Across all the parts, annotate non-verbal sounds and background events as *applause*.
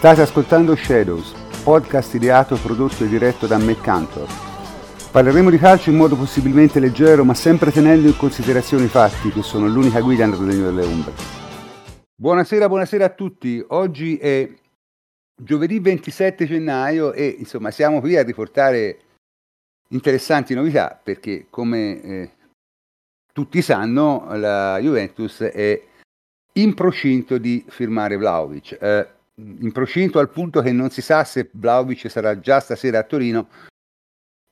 State ascoltando Shadows, podcast ideato, prodotto e diretto da McCantor. Parleremo di calcio in modo possibilmente leggero, ma sempre tenendo in considerazione i fatti, che sono l'unica guida nel regno delle ombre. Buonasera, buonasera a tutti. Oggi è giovedì 27 gennaio e insomma siamo qui a riportare interessanti novità perché come eh, tutti sanno la Juventus è in procinto di firmare Vlaovic. Eh, in procinto al punto che non si sa se Vlaovic sarà già stasera a Torino.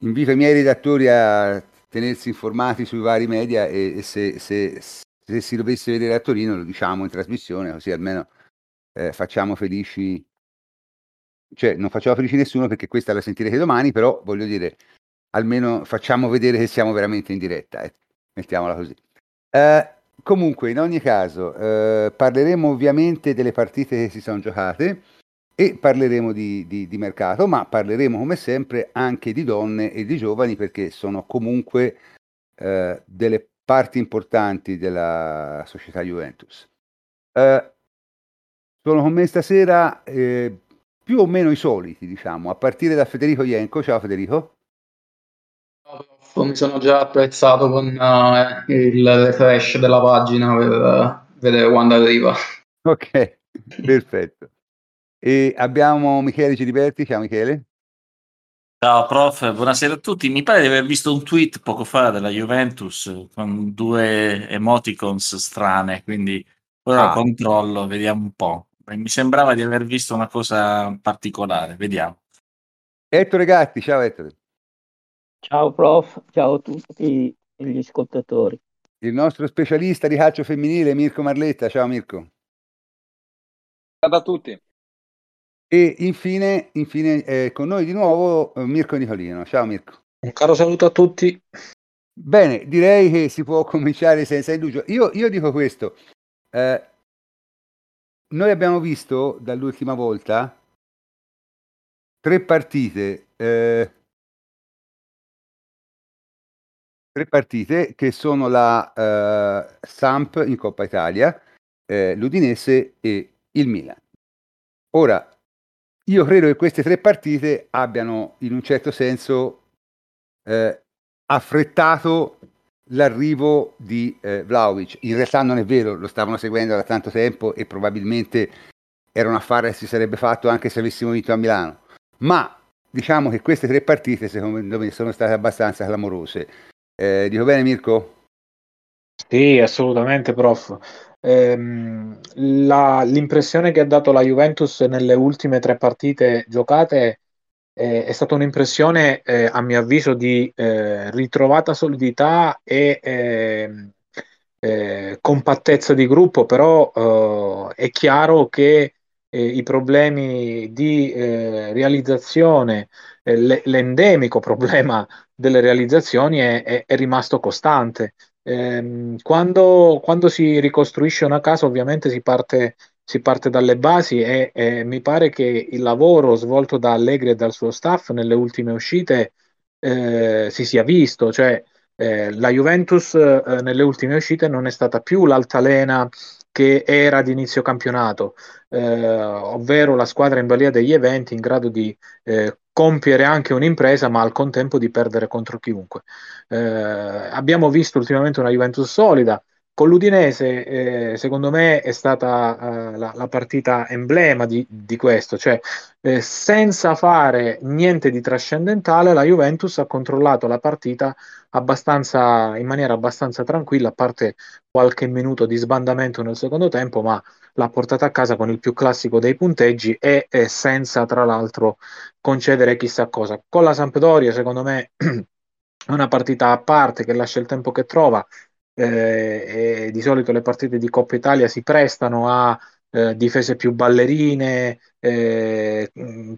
Invito i miei redattori a tenersi informati sui vari media e, e se, se, se, si dovesse vedere a Torino lo diciamo in trasmissione, così almeno eh, facciamo felici, cioè non facciamo felici nessuno perché questa la sentirete domani, però voglio dire, almeno facciamo vedere che siamo veramente in diretta, eh. mettiamola così. Eh, Comunque, in ogni caso, eh, parleremo ovviamente delle partite che si sono giocate e parleremo di, di, di, mercato, ma parleremo come sempre anche di donne e di giovani perché sono comunque eh, delle parti importanti della società Juventus. Eh, sono con me stasera eh, più o meno i soliti, diciamo, a partire da Federico Ienco. Ciao Federico. Mi sono già attrezzato con uh, il refresh della pagina per uh, vedere quando arriva. *laughs* Ok, perfetto. E abbiamo Michele Giliberti. Ciao Michele. Ciao prof, buonasera a tutti. Mi pare di aver visto un tweet poco fa della Juventus con due emoticons strane, quindi ora ah. controllo, vediamo un po'. Mi sembrava di aver visto una cosa particolare, vediamo. Ettore Gatti, ciao Ettore. Ciao prof, ciao a tutti gli ascoltatori. Il nostro specialista di calcio femminile Mirko Marletta, ciao Mirko. Ciao a tutti. E infine, infine eh, con noi di nuovo eh, Mirko Nicolino. Ciao Mirko. Un caro saluto a tutti. Bene, direi che si può cominciare senza indugio. Io, io dico questo. Eh, noi abbiamo visto dall'ultima volta tre partite eh, tre partite che sono la uh, Samp in Coppa Italia, eh, l'Udinese e il Milan. Ora, io credo che queste tre partite abbiano in un certo senso eh, affrettato l'arrivo di eh, Vlaovic. In realtà non è vero, lo stavano seguendo da tanto tempo e probabilmente era un affare che si sarebbe fatto anche se avessimo vinto a Milano. Ma diciamo che queste tre partite secondo me sono state abbastanza clamorose. Eh, dico bene Mirko? Sì, assolutamente prof. Ehm, la, l'impressione che ha dato la Juventus nelle ultime tre partite giocate eh, è stata un'impressione, eh, a mio avviso, di eh, ritrovata solidità e ehm, eh, compattezza di gruppo, però eh, è chiaro che i problemi di realizzazione, l'endemico problema delle realizzazioni è, è, è rimasto costante. Eh, quando, quando, si ricostruisce una casa ovviamente si parte, si parte dalle basi e, e, mi pare che il lavoro svolto da Allegri e dal suo staff nelle ultime uscite eh, si sia visto, cioè eh, la Juventus eh, nelle ultime uscite non è stata più l'altalena che era di inizio campionato, eh, ovvero la squadra in balia degli eventi in grado di eh, compiere anche un'impresa, ma al contempo di perdere contro chiunque. Eh, abbiamo visto ultimamente una Juventus solida. Con l'Udinese, eh, secondo me, è stata eh, la, la, partita emblema di, di questo, cioè eh, senza fare niente di trascendentale, la Juventus ha controllato la partita in maniera abbastanza tranquilla, a parte qualche minuto di sbandamento nel secondo tempo, ma l'ha portata a casa con il più classico dei punteggi e, e senza, tra l'altro, concedere chissà cosa. Con la Sampdoria, secondo me, *clears throat* è una partita a parte che lascia il tempo che trova. Eh, e di solito le partite di Coppa Italia si prestano a eh, difese più ballerine, eh,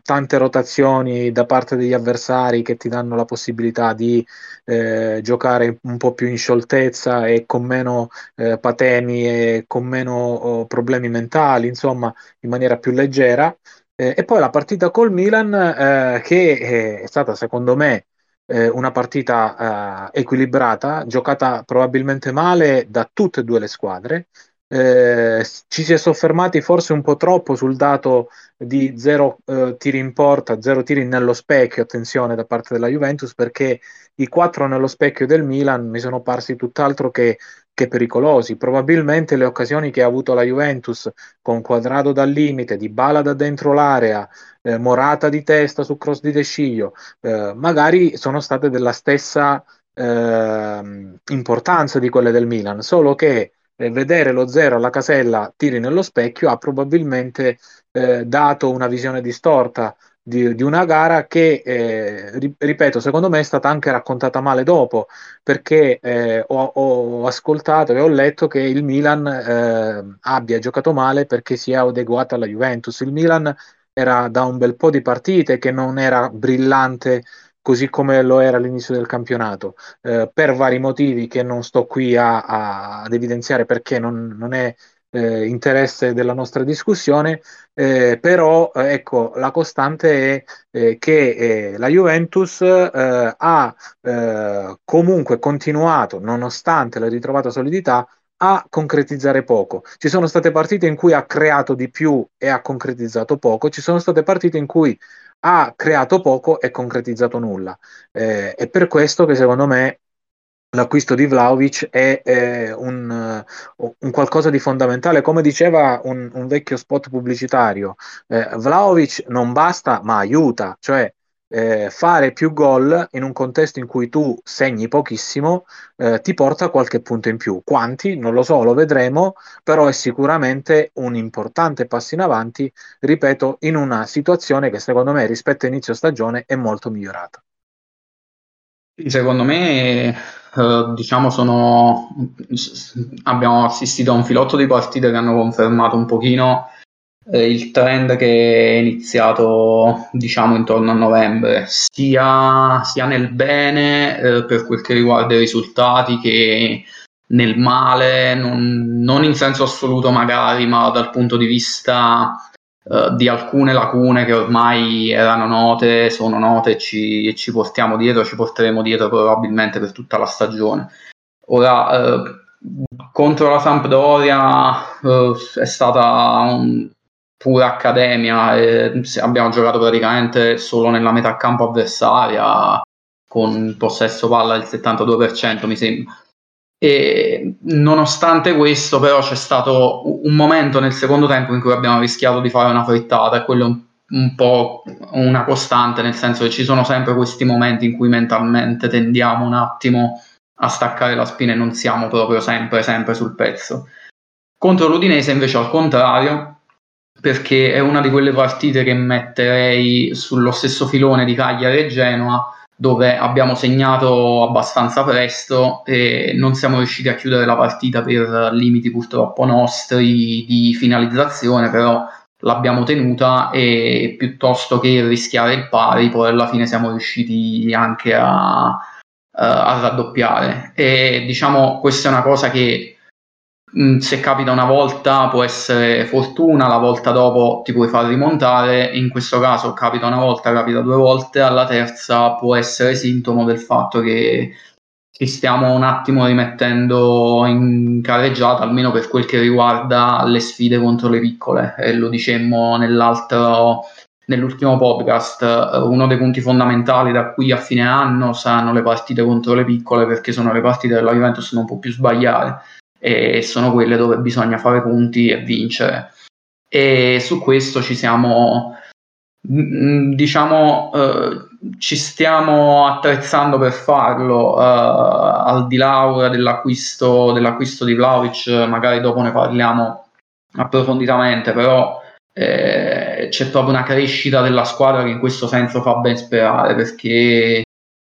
tante rotazioni da parte degli avversari che ti danno la possibilità di eh, giocare un po' più in scioltezza e con meno eh, patemi e con meno oh, problemi mentali, insomma, in maniera più leggera. Eh, e poi la partita col Milan, eh, che è stata secondo me una partita equilibrata, giocata probabilmente male da tutte e due le squadre, eh, ci si è soffermati forse un po' troppo sul dato di zero eh, tiri in porta, zero tiri nello specchio, attenzione da parte della Juventus, perché i quattro nello specchio del Milan mi sono parsi tutt'altro che, che pericolosi. Probabilmente le occasioni che ha avuto la Juventus con quadrato dal limite, di bala da dentro l'area, eh, morata di testa su cross di Desciglio, eh, magari sono state della stessa eh, importanza di quelle del Milan, solo che eh, vedere lo zero alla casella tiri nello specchio ha probabilmente eh, dato una visione distorta di, di una gara che, eh, ripeto, secondo me è stata anche raccontata male dopo, perché eh, ho, ho, ascoltato e ho letto che il Milan eh, abbia giocato male perché si è adeguato alla Juventus. Il Milan era da un bel po' di partite che non era brillante così come lo era all'inizio del campionato, eh, per vari motivi che non sto qui a, a, ad evidenziare perché non, non è eh, interesse della nostra discussione, eh, però eh, ecco, la costante è eh, che eh, la Juventus ha comunque continuato, nonostante la ritrovata solidità, a concretizzare poco. Ci sono state partite in cui ha creato di più e ha concretizzato poco, ci sono state partite in cui ha creato poco e concretizzato nulla. Eh, è per questo che secondo me l'acquisto di Vlaovic è, è un, un, qualcosa di fondamentale. Come diceva un, un vecchio spot pubblicitario, eh, Vlaovic non basta ma aiuta, cioè eh, fare più gol in un contesto in cui tu segni pochissimo eh, ti porta qualche punto in più. Quanti? Non lo so, lo vedremo, però è sicuramente un importante passo in avanti, ripeto, in una situazione che secondo me rispetto a inizio stagione è molto migliorata. Secondo me, eh, diciamo, sono, abbiamo assistito a un filotto di partite che hanno confermato un pochino il trend che è iniziato diciamo intorno a novembre, sia, sia nel bene eh, per quel che riguarda i risultati che nel male, non, non, in senso assoluto magari, ma dal punto di vista eh, di alcune lacune che ormai erano note, sono note e ci, ci, portiamo dietro, ci porteremo dietro probabilmente per tutta la stagione. Ora, eh, contro la Sampdoria eh, è stata un, pura accademia e abbiamo giocato praticamente solo nella metà campo avversaria con possesso palla del 72% mi sembra. E nonostante questo però c'è stato un momento nel secondo tempo in cui abbiamo rischiato di fare una frittata e quello è un, un po' una costante nel senso che ci sono sempre questi momenti in cui mentalmente tendiamo un attimo a staccare la spina e non siamo proprio sempre sempre sul pezzo. Contro l'Udinese invece al contrario perché è una di quelle partite che metterei sullo stesso filone di Cagliari e Genoa, dove abbiamo segnato abbastanza presto e non siamo riusciti a chiudere la partita per limiti purtroppo nostri di finalizzazione, però l'abbiamo tenuta e piuttosto che rischiare il pari, poi alla fine siamo riusciti anche a, a raddoppiare. E diciamo, questa è una cosa che se capita una volta può essere fortuna, la volta dopo ti puoi far rimontare, in questo caso capita una volta, capita due volte, alla terza può essere sintomo del fatto che ci stiamo un attimo rimettendo in carreggiata, almeno per quel che riguarda le sfide contro le piccole, e lo dicemmo nell'ultimo podcast, uno dei punti fondamentali da qui a fine anno saranno le partite contro le piccole perché sono le partite della Juventus non può più sbagliare e sono quelle dove bisogna fare punti e vincere. E su questo ci siamo, mm, diciamo, eh, ci stiamo attrezzando per farlo, eh, al di là dell'acquisto, dell'acquisto di Vlaovic, magari dopo ne parliamo approfonditamente, però eh, c'è proprio una crescita della squadra che in questo senso fa ben sperare perché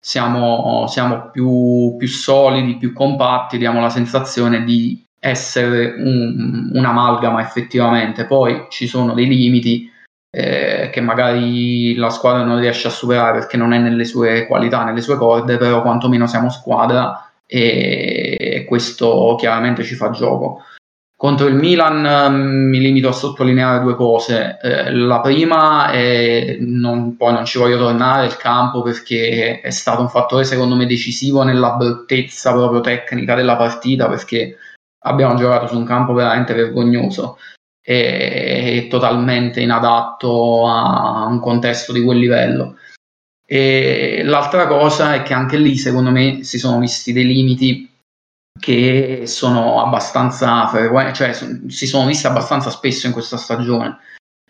siamo, siamo più, più, solidi, più compatti, diamo la sensazione di essere un, un'amalgama effettivamente. Poi ci sono dei limiti eh, che magari la squadra non riesce a superare perché non è nelle sue qualità, nelle sue corde, però quantomeno siamo squadra e questo chiaramente ci fa gioco. Contro il Milan mm, mi limito a sottolineare due cose. Eh, la prima è, non, poi non ci voglio tornare, il campo perché è stato un fattore secondo me decisivo nella bruttezza proprio tecnica della partita perché abbiamo giocato su un campo veramente vergognoso e, e totalmente inadatto a un contesto di quel livello. E l'altra cosa è che anche lì, secondo me, si sono visti dei limiti che sono abbastanza frequenti, cioè si sono visti abbastanza spesso in questa stagione,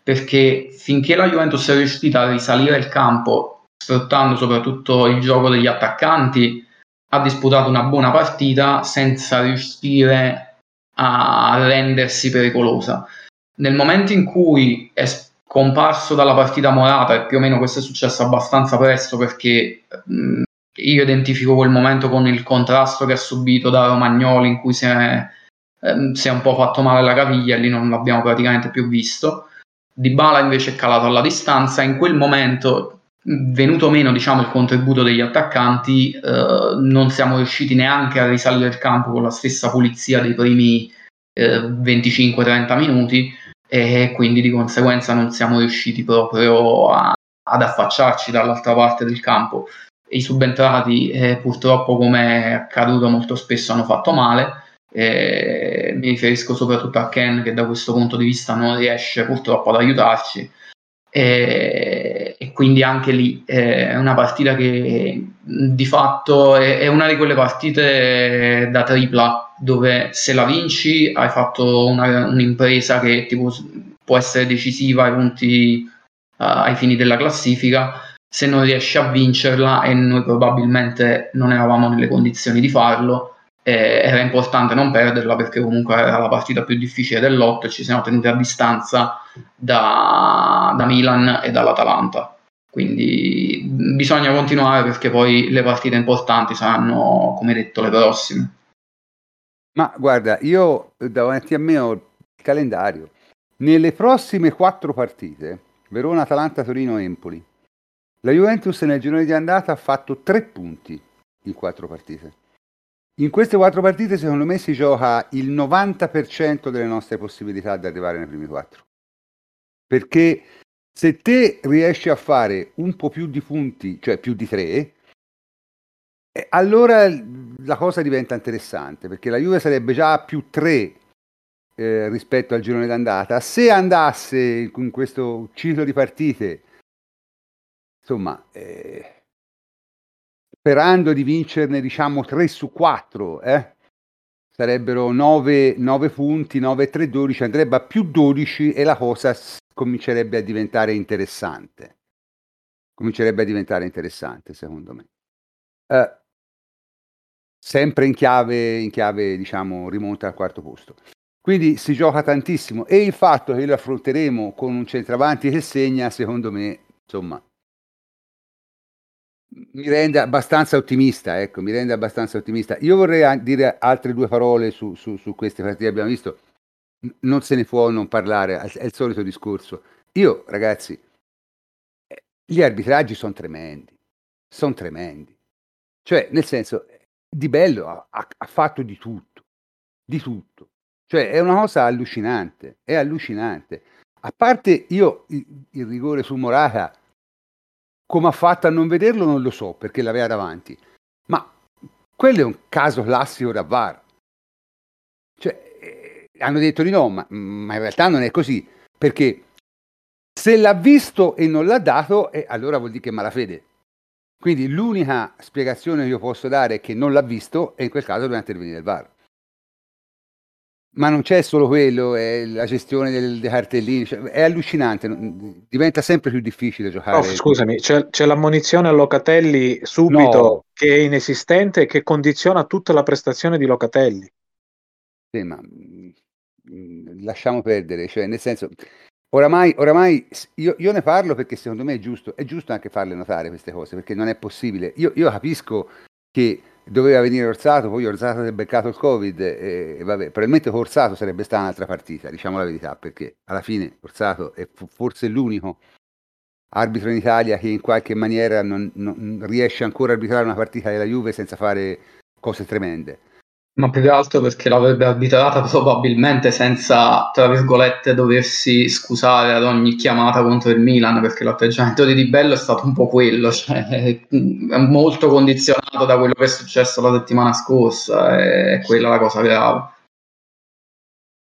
perché finché la Juventus è riuscita a risalire il campo, sfruttando soprattutto il gioco degli attaccanti, ha disputato una buona partita senza riuscire a rendersi pericolosa. Nel momento in cui è comparso dalla partita Morata, e più o meno questo è successo abbastanza presto perché io identifico quel momento con il contrasto che ha subito da Romagnoli in cui si è, ehm, si è un po' fatto male la caviglia e lì non l'abbiamo praticamente più visto. Di Bala invece è calato alla distanza, in quel momento venuto meno diciamo, il contributo degli attaccanti, eh, non siamo riusciti neanche a risalire il campo con la stessa pulizia dei primi eh, 25-30 minuti e quindi di conseguenza non siamo riusciti proprio a, ad affacciarci dall'altra parte del campo. I subentrati eh, purtroppo come è accaduto molto spesso hanno fatto male, eh, mi riferisco soprattutto a Ken che da questo punto di vista non riesce purtroppo ad aiutarci. E, e quindi anche lì è una partita che di fatto è, è, una di quelle partite da tripla dove se la vinci hai fatto una, un'impresa che tipo, può essere decisiva ai punti uh, ai fini della classifica se non riesci a vincerla e noi probabilmente non eravamo nelle condizioni di farlo eh, era importante non perderla perché comunque era la partita più difficile dell'otto e ci siamo tenuti a distanza da, da Milan e dall'Atalanta. Quindi bisogna continuare perché poi le partite importanti saranno, come detto, le prossime. Ma guarda, io davanti a me ho il calendario. Nelle prossime quattro partite, Verona, Atalanta, Torino, Empoli, la Juventus nel girone di andata ha fatto tre punti in quattro partite. In queste quattro partite, secondo me, si gioca il 90% delle nostre possibilità di arrivare nei primi quattro. Perché se te riesci a fare un po' più di punti, cioè più di tre, eh, allora la cosa diventa interessante, perché la Juve sarebbe già a più tre eh, rispetto al girone d'andata. Se andasse in questo ciclo di partite, insomma... Eh, sperando di vincerne diciamo 3 su 4, eh? sarebbero 9, 9 punti, 9 3 12, andrebbe a più 12 e la cosa comincerebbe a diventare interessante. Comincerebbe a diventare interessante secondo me. Eh, sempre in chiave, in chiave, diciamo, rimonta al quarto posto. Quindi si gioca tantissimo e il fatto che lo affronteremo con un centravanti che segna, secondo me, insomma, mi rende abbastanza ottimista, ecco, mi rende abbastanza ottimista. Io vorrei dire altre due parole su, su, su queste partite abbiamo visto. Non se ne può non parlare, è il solito discorso. Io, ragazzi, eh, gli arbitraggi sono tremendi, sono tremendi. Cioè, nel senso, Di Bello ha, ha, fatto di tutto, di tutto. Cioè, è una cosa allucinante, è allucinante. A parte io il, il rigore su Morata come ha fatto a non vederlo non lo so perché l'aveva davanti. Ma quello è un caso classico da VAR. Cioè, eh, hanno detto di no, ma, ma, in realtà non è così. Perché se l'ha visto e non l'ha dato, eh, allora vuol dire che è malafede. Quindi l'unica spiegazione che io posso dare è che non l'ha visto e in quel caso deve intervenire il VAR. Ma non c'è solo quello, è la gestione del, dei cartellini, cioè, è allucinante, diventa sempre più difficile giocare. Oh, scusami, c'è, c'è, l'ammonizione a Locatelli subito no. che è inesistente e che condiziona tutta la prestazione di Locatelli. Sì, ma mm, lasciamo perdere, cioè nel senso, oramai, oramai io, io, ne parlo perché secondo me è giusto, è giusto anche farle notare queste cose, perché non è possibile. Io, io capisco che doveva venire Orsato, poi Orsato si è beccato il Covid e, e vabbè, probabilmente Orsato sarebbe stata un'altra partita, diciamo la verità, perché alla fine Orsato è forse l'unico arbitro in Italia che in qualche maniera non, non riesce ancora a arbitrare una partita della Juve senza fare cose tremende ma più che altro perché l'avrebbe arbitrata probabilmente senza, tra virgolette, doversi scusare ad ogni chiamata contro il Milan, perché l'atteggiamento di Di Bello è stato un po' quello, cioè è molto condizionato da quello che è successo la settimana scorsa, è quella la cosa grave.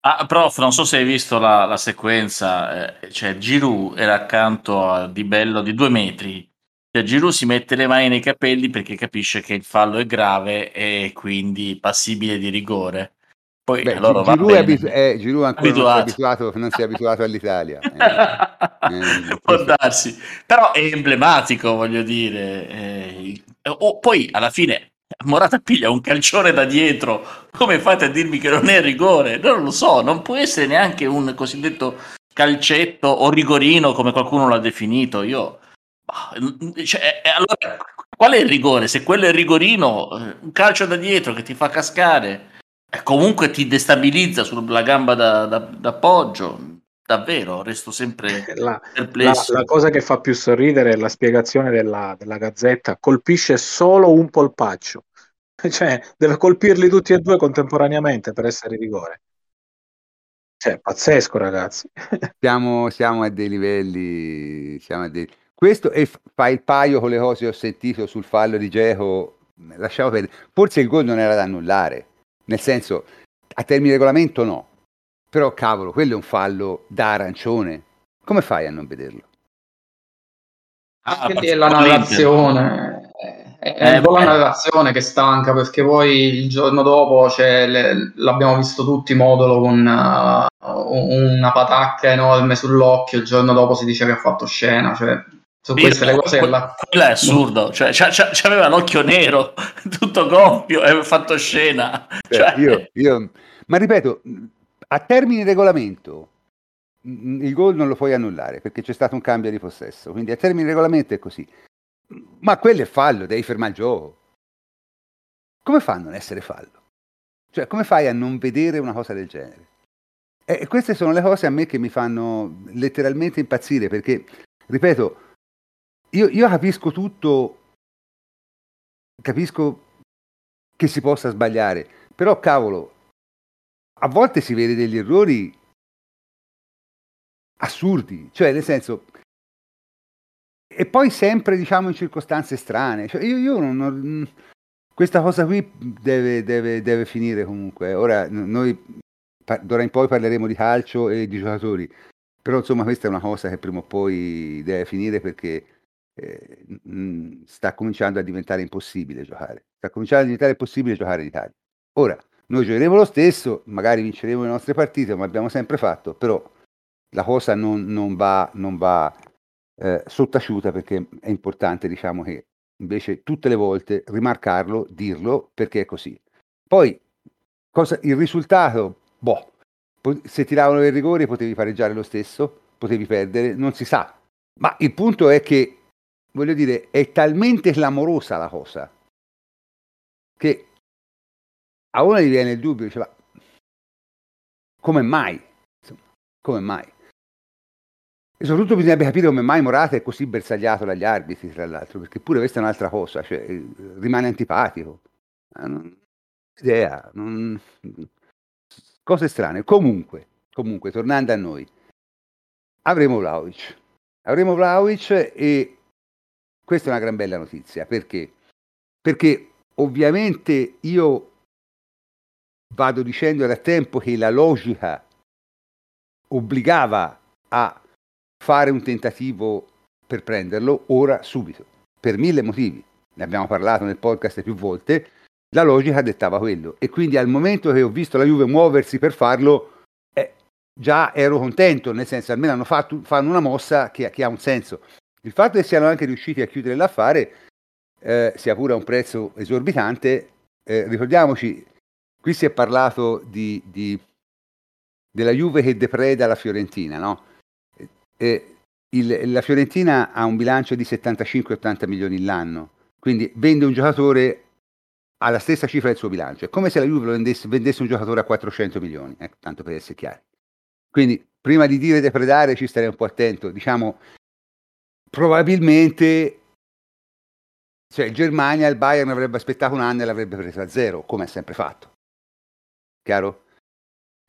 Ah, prof, non so se hai visto la, la sequenza, eh, cioè Giroud era accanto a Di Bello di due metri, cioè, Giroud si mette le mani nei capelli perché capisce che il fallo è grave e quindi passibile di rigore. Poi Beh, allora Giroud, va è, abitu- eh, Giroud ancora non si è Abituato. abituato, non si è abituato all'Italia. *laughs* Eh, eh, Può questo- darsi, però è emblematico, voglio dire. oh, poi alla fine Morata piglia un calcione da dietro. Come fate a dirmi che non è rigore? Non lo so, non può essere neanche un cosiddetto calcetto o rigorino come qualcuno l'ha definito. Io, cioè, eh, allora, qual è il rigore? Se quello è il rigorino, eh, un calcio da dietro che ti fa cascare, e comunque ti destabilizza sulla gamba da- da- d'appoggio. Davvero, resto sempre *laughs* La, la- perplesso. la cosa che fa più sorridere è la spiegazione della, della Gazzetta, colpisce solo un polpaccio, *laughs* cioè deve colpirli tutti e due contemporaneamente per essere rigore. Cioè, pazzesco ragazzi. *laughs* Siamo, siamo a dei livelli. Siamo a dei... Questo e fa il paio con le cose che ho sentito sul fallo di Geco. Lasciamo perdere. Forse il gol non era da annullare, nel senso, a termine regolamento no. Però cavolo, quello è un fallo da arancione. Come fai a non vederlo? Ah, Anche lì per- è la narrazione, è, è Eh, un po' la narrazione che stanca perché poi il giorno dopo c'è le- l'abbiamo visto tutti modulo con uh, una patacca enorme sull'occhio, il giorno dopo si dice che ha fatto scena, cioè su queste le cose che la- Quello è assurdo, cioè c'aveva l'occhio nero, *laughs* tutto gonfio e aveva fatto scena. Cioè, Cioè, io, io- Ma ripeto, a termine regolamento mm, il gol non lo puoi annullare perché c'è stato un cambio di possesso, quindi a termine regolamento è così. Ma quello è fallo, devi fermare il gioco. Come fa a non essere fallo? Cioè, come fai a non vedere una cosa del genere? E queste sono le cose a me che mi fanno letteralmente impazzire perché, ripeto, io, io capisco tutto, capisco che si possa sbagliare, però cavolo, a volte si vede degli errori assurdi, cioè nel senso, e poi sempre diciamo in circostanze strane, cioè, io, io non, non- questa cosa qui deve, deve- deve finire comunque, ora n- noi d'ora in poi parleremo di calcio e di giocatori, però insomma questa è una cosa che prima o poi deve finire perché eh, mm, sta cominciando a diventare impossibile giocare, sta cominciando a diventare impossibile giocare in Italia. Ora, noi giocheremo lo stesso, magari vinceremo le nostre partite, come abbiamo sempre fatto, però la cosa non, non va, non va eh, sottaciuta perché è importante, diciamo, che invece tutte le volte rimarcarlo, dirlo, perché è così. Poi, cosa, il risultato, boh, se tiravano il rigore potevi pareggiare lo stesso, potevi perdere, non si sa. Ma il punto è che, voglio dire, è talmente clamorosa la cosa che a uno gli viene il dubbio, dice, come mai? Insomma, come mai? E soprattutto bisognerebbe capire come mai Morata è così bersagliato dagli arbitri, tra l'altro, perché pure questa è un'altra cosa, cioè eh, rimane antipatico. Eh, non- idea, non- cose strane. Comunque, comunque, tornando a noi, avremo Vlaovic. Avremo Vlaovic e questa è una gran bella notizia, perché? Perché ovviamente io vado dicendo da tempo che la logica obbligava a fare un tentativo per prenderlo ora subito, per mille motivi. Ne abbiamo parlato nel podcast più volte, la logica dettava quello e quindi al momento che ho visto la Juve muoversi per farlo, eh, già ero contento, nel senso almeno hanno fatto, fanno una mossa che, che ha un senso. Il fatto che siano anche riusciti a chiudere l'affare, eh, sia pure a un prezzo esorbitante, eh, ricordiamoci, qui si è parlato di, di- della Juve che depreda la Fiorentina, no? Eh, il- la Fiorentina ha un bilancio di 75-80 milioni l'anno, quindi vende un giocatore alla stessa cifra del suo bilancio. È come se la Juve vendesse, vendesse un giocatore a 400 milioni, ecco, tanto per essere chiari. Quindi prima di dire depredare ci starei un po' attento. Diciamo, probabilmente cioè il Germania, il Bayern avrebbe aspettato un anno e l'avrebbe preso a zero, come ha sempre fatto. Chiaro?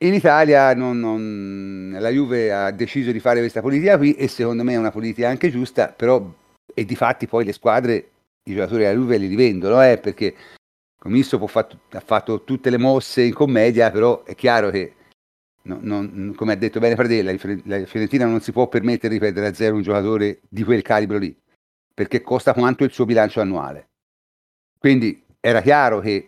In Italia non- non- la Juve ha deciso di fare questa politica qui e secondo me è una politica anche giusta, però e di fatti poi le squadre, i giocatori della Juve li rivendono, eh, perché Comisso ha fatto tutte le mosse in commedia, però è chiaro che non, non, come ha detto bene Pradella, la Fiorentina non si può permettere di perdere a zero un giocatore di quel calibro lì, perché costa quanto il suo bilancio annuale. Quindi era chiaro che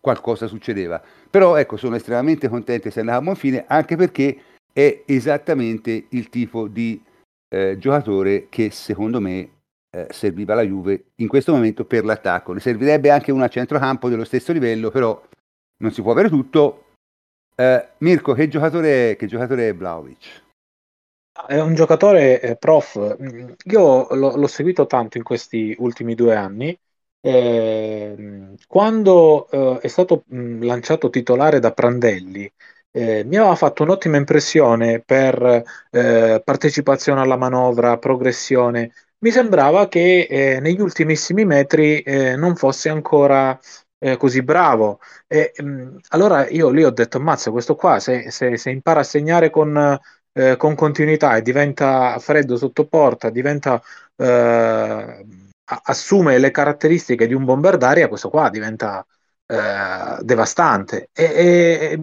qualcosa succedeva. Però ecco, sono estremamente contento se andava a buon fine, anche perché è esattamente il tipo di eh, giocatore che secondo me eh, serviva alla Juve in questo momento per l'attacco. Ne servirebbe anche uno a centrocampo dello stesso livello, però non si può avere tutto. Eh, Mirko, che giocatore che giocatore è Vlaovic? È un giocatore eh, prof. Io l'ho, l'ho, seguito tanto in questi ultimi due anni. Eh, quando eh, è stato mh, lanciato titolare da Prandelli, eh, mi aveva fatto un'ottima impressione per eh, partecipazione alla manovra, progressione. Mi sembrava che eh, negli ultimissimi metri non fosse ancora eh, così bravo. E, mh, mm, allora io lì ho detto, ammazza, questo qua se, se, se impara a segnare con, eh, con, continuità e diventa freddo sotto porta, diventa, eh, assume le caratteristiche di un bomber d'aria, questo qua diventa eh, devastante. E, e,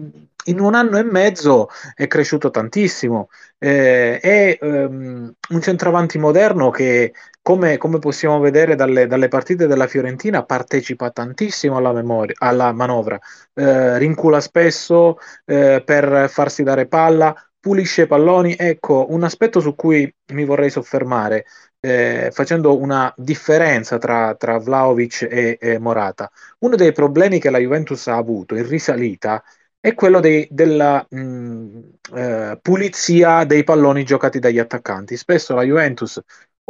in un anno e mezzo è cresciuto tantissimo. Eh, è um, un centravanti moderno che, come, come possiamo vedere dalle, dalle, partite della Fiorentina, partecipa tantissimo alla, memoria, alla manovra, eh, rincula spesso eh, per farsi dare palla, pulisce i palloni. Ecco, un aspetto su cui mi vorrei soffermare. Eh, facendo una differenza tra, tra Vlaovic e, e, Morata. Uno dei problemi che la Juventus ha avuto in risalita è quello dei, della mh, mm, eh, pulizia dei palloni giocati dagli attaccanti. Spesso la Juventus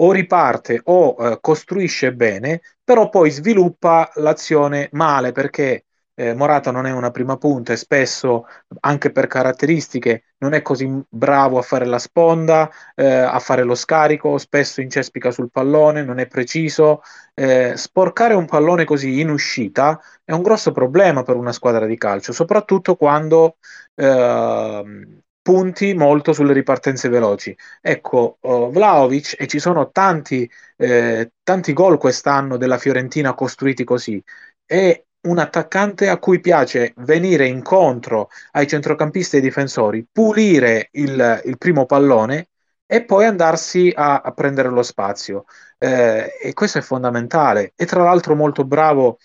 o riparte o eh, costruisce bene, però poi sviluppa l'azione male perché eh, Morata non è una prima punta e spesso, anche per caratteristiche, non è così bravo a fare la sponda, eh, a fare lo scarico, spesso incespica sul pallone, non è preciso. Eh, sporcare un pallone così in uscita è un grosso problema per una squadra di calcio, soprattutto quando ehm, punti molto sulle ripartenze veloci. Ecco, uh, Vlaovic, e ci sono tanti, eh, tanti gol quest'anno della Fiorentina costruiti così, è un attaccante a cui piace venire incontro ai centrocampisti e ai difensori, pulire il, il primo pallone e poi andarsi a, a prendere lo spazio. Eh, e questo è fondamentale. E tra l'altro molto bravo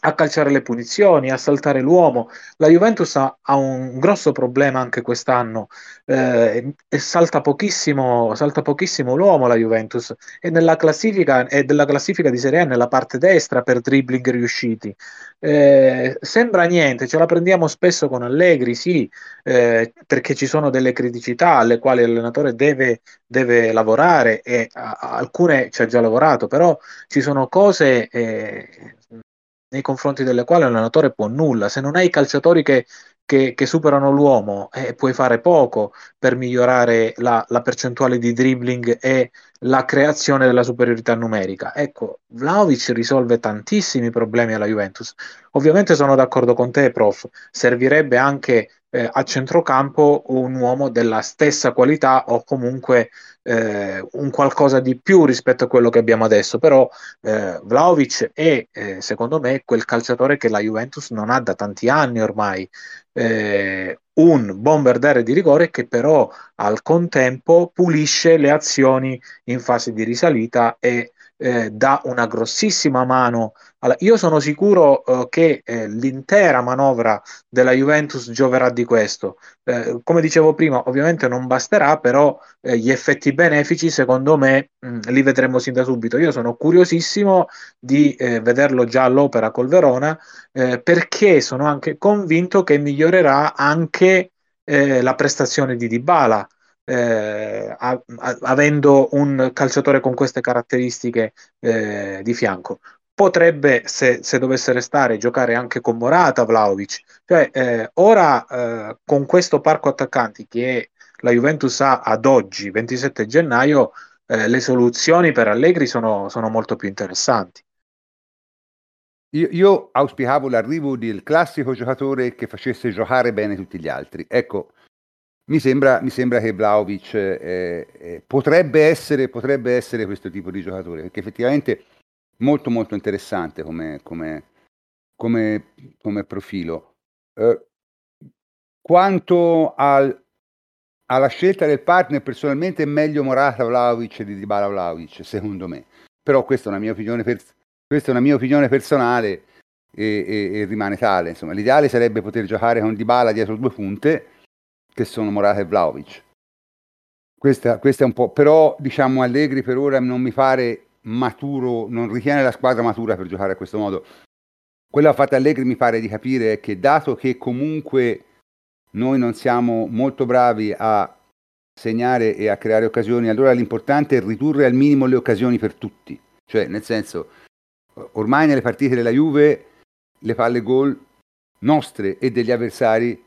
a calciare le punizioni, a saltare l'uomo. La Juventus ha, ha un grosso problema anche quest'anno eh, salta pochissimo, salta pochissimo l'uomo la Juventus e nella classifica, è della classifica di Serie A nella parte destra per dribbling riusciti. Eh, sembra niente, ce la prendiamo spesso con Allegri, sì, eh, perché ci sono delle criticità alle quali l'allenatore deve, deve lavorare e a, a alcune ci ha già lavorato, però ci sono cose eh, nei confronti delle quali l'allenatore può nulla. Se non hai calciatori che, che, che superano l'uomo, eh, puoi fare poco per migliorare la, la, percentuale di dribbling e la creazione della superiorità numerica. Ecco, Vlaovic risolve tantissimi problemi alla Juventus. Ovviamente sono d'accordo con te, prof. Servirebbe anche eh, a centrocampo un uomo della stessa qualità o comunque eh, un qualcosa di più rispetto a quello che abbiamo adesso. Però eh, Vlaovic è, eh, secondo me, quel calciatore che la Juventus non ha da tanti anni ormai. Eh, un bombardiere di rigore che però al contempo pulisce le azioni in fase di risalita e eh, dà una grossissima mano. Alla... Io sono sicuro eh, che eh, l'intera manovra della Juventus gioverà di questo. Eh, come dicevo prima, ovviamente non basterà, però eh, gli effetti benefici, secondo me, mh, mm, li vedremo sin da subito. Io sono curiosissimo di eh, vederlo già all'opera col Verona, perché sono anche convinto che migliorerà anche la prestazione di Dybala eh, a, a, avendo un calciatore con queste caratteristiche eh, di fianco. Potrebbe, se, se, dovesse restare, giocare anche con Morata, Vlaovic. Cioè, eh, ora eh, con questo parco attaccanti che la Juventus ha ad oggi, 27 gennaio, eh, le soluzioni per Allegri sono, sono molto più interessanti. Io, io, auspicavo l'arrivo del classico giocatore che facesse giocare bene tutti gli altri. Ecco, mi sembra, mi sembra che Vlaovic eh, eh, potrebbe, essere, potrebbe, essere, questo tipo di giocatore, perché effettivamente molto molto interessante come, come, come, come profilo. Eh, quanto al, alla scelta del partner, personalmente è meglio Morata Vlaovic di Dybala Vlaovic, secondo me. Però questa è una mia opinione, pers- questa è una mia opinione personale e, e, e, rimane tale. Insomma, l'ideale sarebbe poter giocare con Dybala dietro due punte, che sono Morata e Vlaovic. Questa, questa è un po', però diciamo Allegri per ora non mi pare maturo, non ritiene la squadra matura per giocare a questo modo. Quello che ha fatto Allegri mi pare di capire che dato che comunque noi non siamo molto bravi a segnare e a creare occasioni, allora l'importante è ridurre al minimo le occasioni per tutti. Cioè, nel senso, ormai nelle partite della Juve le palle gol nostre e degli avversari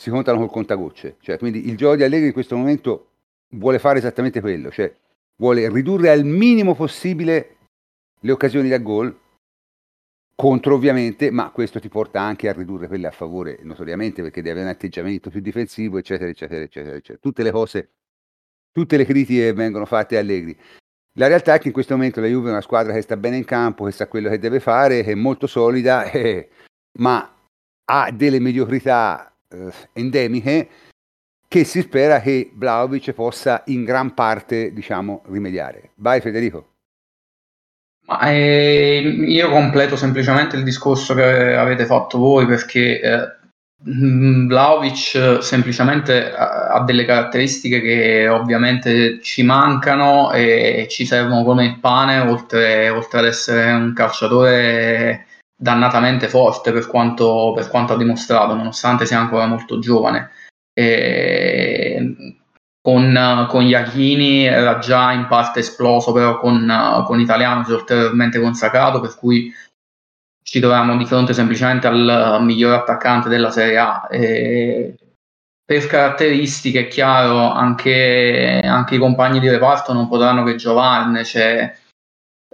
si contano col contagocce. Cioè, quindi il gioco di Allegri in questo momento vuole fare esattamente quello, cioè vuole ridurre al minimo possibile le occasioni da gol contro ovviamente, ma questo ti porta anche a ridurre quelle a favore notoriamente perché devi avere un atteggiamento più difensivo, eccetera, eccetera, eccetera, eccetera. Tutte le cose, tutte le critiche vengono fatte allegri. La realtà è che in questo momento la Juve è una squadra che sta bene in campo, che sa quello che deve fare, che è molto solida, *laughs* eh, ma ha delle mediocrità eh, endemiche che si spera che Vlaovic possa in gran parte, diciamo, rimediare. Vai Federico. Eh, io completo semplicemente il discorso che avete fatto voi perché eh, Vlaovic semplicemente ha delle caratteristiche che ovviamente ci mancano e ci servono come il pane, oltre, oltre ad essere un calciatore dannatamente forte per quanto, per quanto ha dimostrato, nonostante sia ancora molto giovane. E con, con Iachini era già in parte esploso, però con, con Italiano si è ulteriormente consacrato, per cui ci troviamo di fronte semplicemente al miglior attaccante della Serie A. E per caratteristiche, è chiaro, anche, anche, i compagni di reparto non potranno che giovarne.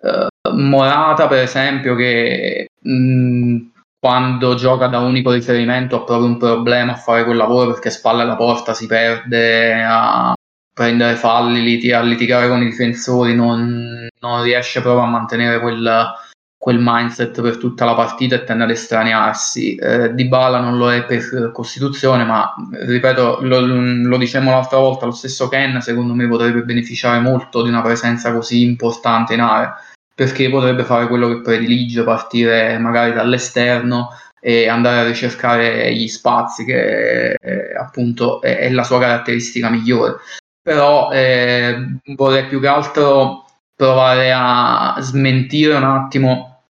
Uh, Morata, per esempio, che mh, quando gioca da unico riferimento ha proprio un problema a fare quel lavoro perché spalle alla porta si perde a prendere falli, lit- a litigare con i difensori, non, non riesce proprio a mantenere quel, quel, mindset per tutta la partita e tende ad estraniarsi. Eh, Di Bala non lo è per Costituzione, ma ripeto, lo, lo dicevamo l'altra volta, lo stesso Ken secondo me potrebbe beneficiare molto di una presenza così importante in area perché potrebbe fare quello che predilige, partire magari dall'esterno e andare a ricercare gli spazi, che è, appunto è, è, la sua caratteristica migliore. Però eh, vorrei più che altro provare a smentire un attimo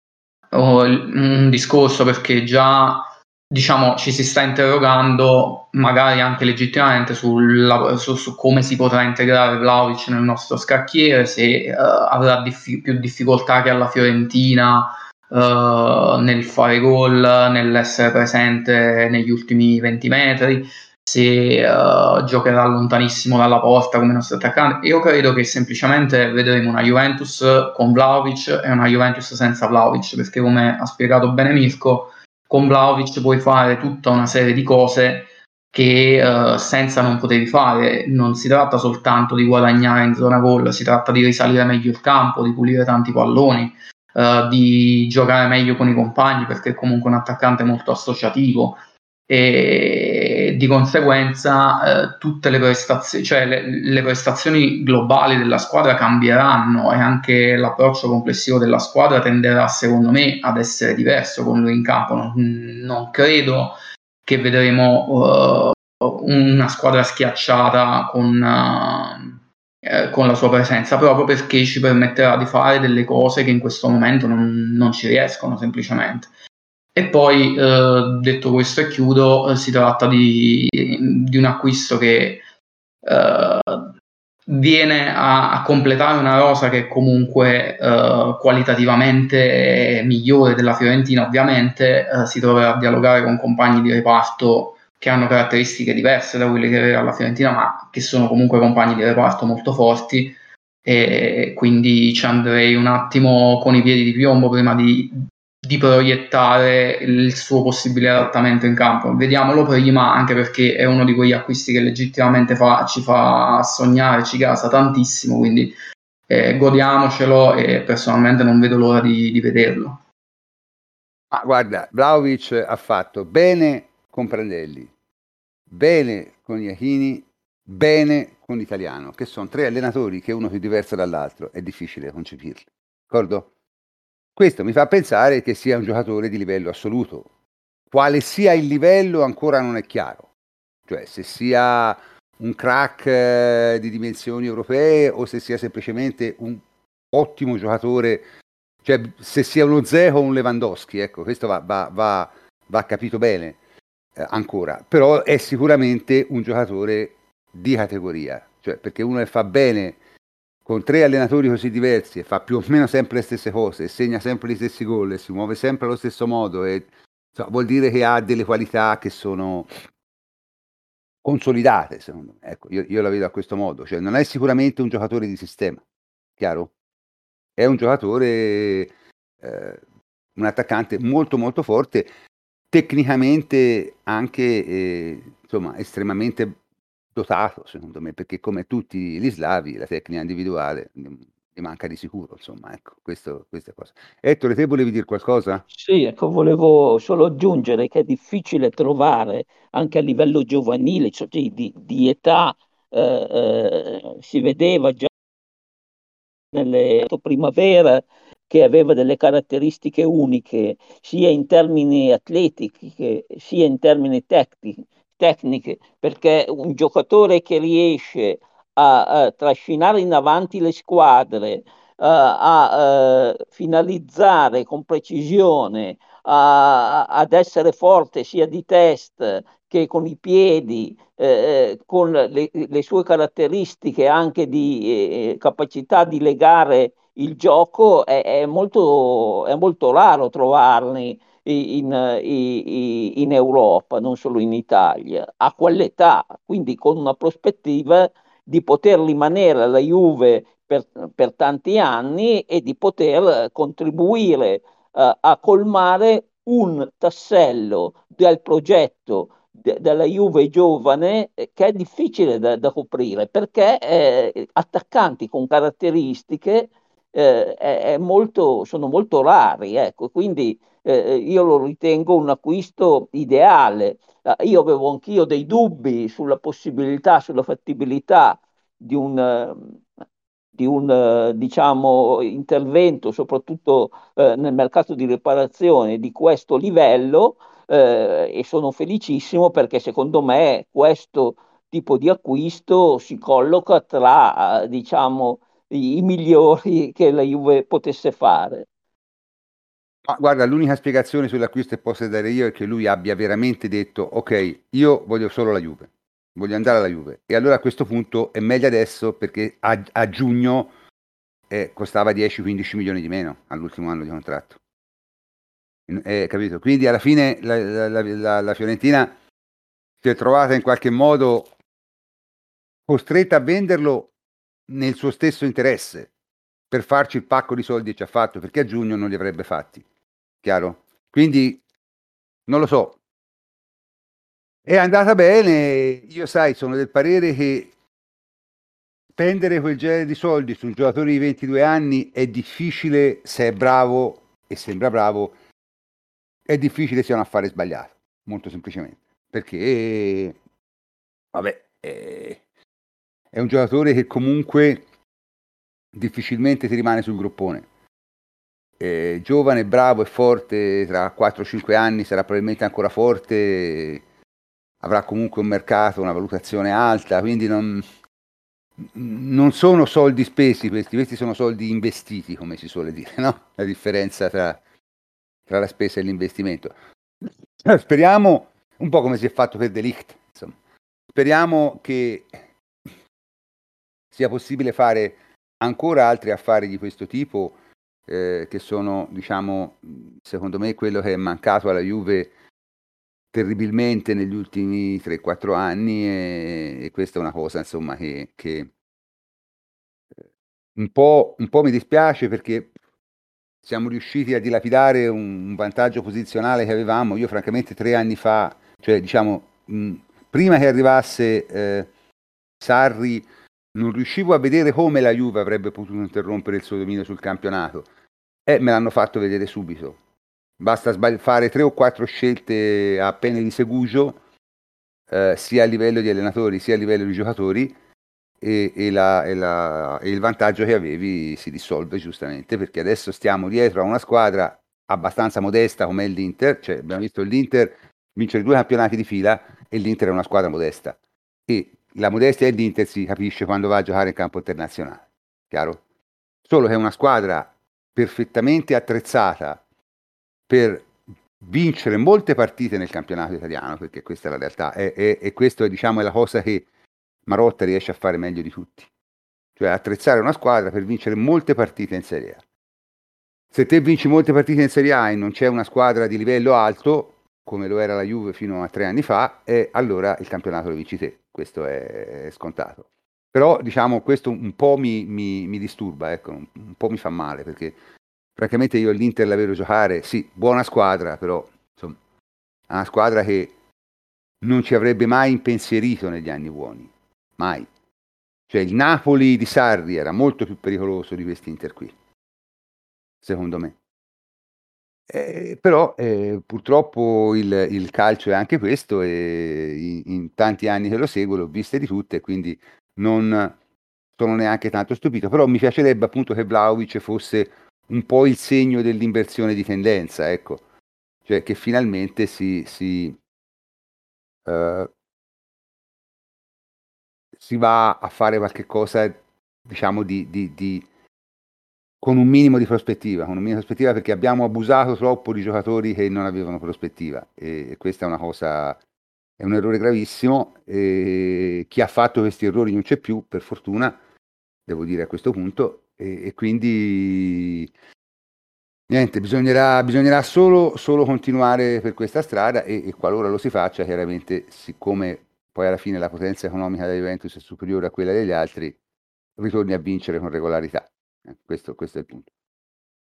oh, un discorso perché già diciamo, ci si sta interrogando, magari anche legittimamente, sulla, su, su, come si potrà integrare Vlaovic nel nostro scacchiere, se uh, avrà diffi- più difficoltà che alla Fiorentina uh, nel fare gol, nell'essere presente negli ultimi 20 metri, se uh, giocherà lontanissimo dalla porta come nostro attaccante. Io credo che semplicemente vedremo una Juventus con Vlaovic e una Juventus senza Vlaovic, perché come ha spiegato bene Mirko, con Vlaovic puoi fare tutta una serie di cose che uh, senza non potevi fare. Non si tratta soltanto di guadagnare in zona gol, si tratta di risalire meglio il campo, di pulire tanti palloni, uh, di giocare meglio con i compagni perché è comunque un attaccante molto associativo e di conseguenza eh, tutte le prestazioni, cioè le, le, prestazioni globali della squadra cambieranno e anche l'approccio complessivo della squadra tenderà secondo me ad essere diverso con lui in campo. Non, non credo che vedremo uh, una squadra schiacciata con, uh, con, la sua presenza, proprio perché ci permetterà di fare delle cose che in questo momento non, non ci riescono semplicemente. E poi, eh, detto questo e chiudo, eh, si tratta di, di, un acquisto che eh, viene a, a, completare una rosa che è comunque eh, qualitativamente migliore della Fiorentina, ovviamente eh, si troverà a dialogare con compagni di reparto che hanno caratteristiche diverse da quelle che aveva la Fiorentina, ma che sono comunque compagni di reparto molto forti. E quindi ci andrei un attimo con i piedi di piombo prima di, di proiettare il suo possibile adattamento in campo. Vediamolo prima, anche perché è uno di quegli acquisti che legittimamente fa, ci fa sognare, ci gasa tantissimo, quindi eh, godiamocelo e personalmente non vedo l'ora di, di vederlo. Ma guarda, Vlaovic ha fatto bene con Prandelli, bene con Iachini, bene con Italiano, che sono tre allenatori che uno più diverso dall'altro, è difficile concepirli. D'accordo? Questo mi fa pensare che sia un giocatore di livello assoluto. Quale sia il livello ancora non è chiaro. Cioè, se sia un crack eh, di dimensioni europee o se sia semplicemente un ottimo giocatore, cioè se sia uno Zeco o un Lewandowski, ecco, questo va, va, va, va capito bene eh, ancora, però è sicuramente un giocatore di categoria, cioè perché uno che fa bene con tre allenatori così diversi e fa più o meno sempre le stesse cose, e segna sempre gli stessi gol, e si muove sempre allo stesso modo, e, insomma, vuol dire che ha delle qualità che sono consolidate, secondo me. Ecco, io, io, la vedo a questo modo, cioè non è sicuramente un giocatore di sistema, chiaro? È un giocatore, eh, un attaccante molto molto forte, tecnicamente anche eh, insomma, estremamente dotato, secondo me, perché come tutti gli slavi la tecnica individuale gli manca di sicuro, insomma, ecco, questo, questa cosa. Ettore, te volevi dire qualcosa? Sì, ecco, volevo solo aggiungere che è difficile trovare anche a livello giovanile, cioè di, di età, eh, eh, si vedeva già nelle primavera che aveva delle caratteristiche uniche sia in termini atletici sia in termini tecnici, tecniche, perché un giocatore che riesce a, a trascinare in avanti le squadre, a, a finalizzare con precisione, ad essere forte sia di test che con i piedi, eh, eh, con le, le, sue caratteristiche anche di eh, capacità di legare il gioco, è, è, molto, è molto raro trovarli in, in, Europa, non solo in Italia, a quell'età, quindi con una prospettiva di poter rimanere alla Juve per, per tanti anni e di poter contribuire uh, a colmare un tassello del progetto de- della Juve giovane eh, che è difficile da, da coprire perché eh, attaccanti con caratteristiche eh, è, molto, sono molto rari, ecco, quindi eh, io lo ritengo un acquisto ideale. Uh, io avevo anch'io dei dubbi sulla possibilità, sulla fattibilità di un, uh, di un uh, diciamo, intervento, soprattutto eh, nel mercato di riparazione di questo livello eh, e sono felicissimo perché secondo me questo tipo di acquisto si colloca tra diciamo, i, i migliori che la Juve potesse fare. Ma guarda, l'unica spiegazione sull'acquisto che posso dare io è che lui abbia veramente detto ok, io voglio solo la Juve, voglio andare alla Juve. E allora a questo punto è meglio adesso perché a, a giugno eh, costava 10-15 milioni di meno all'ultimo anno di contratto. Eh, capito? Quindi alla fine la, la, la, la Fiorentina si è trovata in qualche modo costretta a venderlo nel suo stesso interesse per farci il pacco di soldi che ci ha fatto, perché a giugno non li avrebbe fatti. Chiaro? Quindi non lo so. È andata bene, io sai, sono del parere che spendere quel genere di soldi su un giocatore di 22 anni è difficile se è bravo e sembra bravo, è difficile sia un affare sbagliato, molto semplicemente, perché vabbè, è, è un giocatore che comunque difficilmente ti rimane sul groppone. Eh, giovane, bravo e forte, tra 4-5 anni sarà probabilmente ancora forte, avrà comunque un mercato, una valutazione alta, quindi non, non sono soldi spesi questi, questi sono soldi investiti, come si suole dire, no? La differenza tra, tra la spesa e l'investimento. Speriamo, un po' come si è fatto per Delict, insomma. Speriamo che sia possibile fare ancora altri affari di questo tipo eh, che sono, diciamo, secondo me quello che è mancato alla Juve terribilmente negli ultimi 3-4 anni e, e, questa è una cosa, insomma, che, che eh, un, po', un po' mi dispiace perché siamo riusciti a dilapidare un, un vantaggio posizionale che avevamo. Io francamente tre anni fa, cioè diciamo, mh, prima che arrivasse eh, Sarri non riuscivo a vedere come la Juve avrebbe potuto interrompere il suo dominio sul campionato e me l'hanno fatto vedere subito. Basta sbagli- fare tre o quattro scelte a pene di Segugio eh, sia a livello di allenatori sia a livello di giocatori e, e, la, e, la, e il vantaggio che avevi si dissolve giustamente perché adesso stiamo dietro a una squadra abbastanza modesta come è l'Inter, cioè abbiamo visto l'Inter vincere due campionati di fila e l'Inter è una squadra modesta e la modestia dell'Inter si capisce quando va a giocare in campo internazionale, chiaro? Solo che è una squadra perfettamente attrezzata per vincere molte partite nel campionato italiano, perché questa è la realtà, e, e questo diciamo, è la cosa che Marotta riesce a fare meglio di tutti, cioè attrezzare una squadra per vincere molte partite in Serie A. Se te vinci molte partite in Serie A e non c'è una squadra di livello alto, come lo era la Juve fino a tre anni fa, e allora il campionato lo vinci te, questo è scontato. Però diciamo questo un po' mi, mi, mi disturba, ecco, un, un po' mi fa male perché francamente io l'Inter la vedo giocare, sì, buona squadra, però insomma, una squadra che non ci avrebbe mai impensierito negli anni buoni, mai. Cioè il Napoli di Sarri era molto più pericoloso di questi Inter qui, secondo me. Eh, però eh, purtroppo il, il, calcio è anche questo e in, in, tanti anni che lo seguo l'ho viste di tutte, quindi non sono neanche tanto stupito, però mi piacerebbe appunto che Vlaovic fosse un po' il segno dell'inversione di tendenza, ecco, cioè che finalmente si, si, uh, si va a fare qualche cosa, diciamo, di, di, di, con un minimo di prospettiva, con un minimo di prospettiva perché abbiamo abusato troppo di giocatori che non avevano prospettiva e, questa è una cosa, è un errore gravissimo e chi ha fatto questi errori non c'è più, per fortuna, devo dire a questo punto, e, e quindi niente, bisognerà, bisognerà solo, solo, continuare per questa strada e, e, qualora lo si faccia, chiaramente, siccome poi alla fine la potenza economica della Juventus è superiore a quella degli altri, ritorni a vincere con regolarità. Eh, questo, questo, è il punto.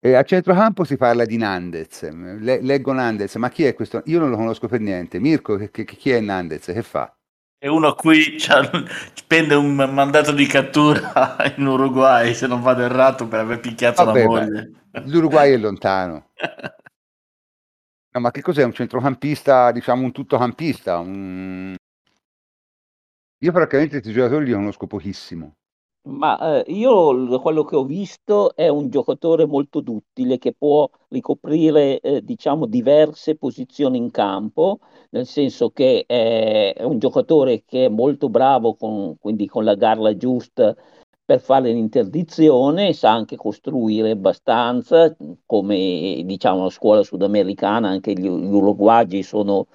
E a centrocampo si parla di Nandez. Le, leggo Nandez, ma chi è questo? Io non lo conosco per niente. Mirko, che, che, chi è Nandez? Che fa? e uno qui *laughs* spende un mandato di cattura *laughs* in Uruguay, se non vado errato, per aver picchiato Vabbè, la moglie. L'Uruguay è *laughs* lontano. No, ma che cos'è? Un centrocampista, diciamo un tuttocampista? Un... Io francamente questi giocatori li conosco pochissimo. Ma eh, io quello che ho visto è un giocatore molto duttile che può ricoprire, eh, diciamo, diverse posizioni in campo, nel senso che è, è un giocatore che è molto bravo, con, quindi con la garla giusta per fare l'interdizione, sa anche costruire abbastanza, come diciamo la scuola sudamericana, anche gli, gli uruguagi sono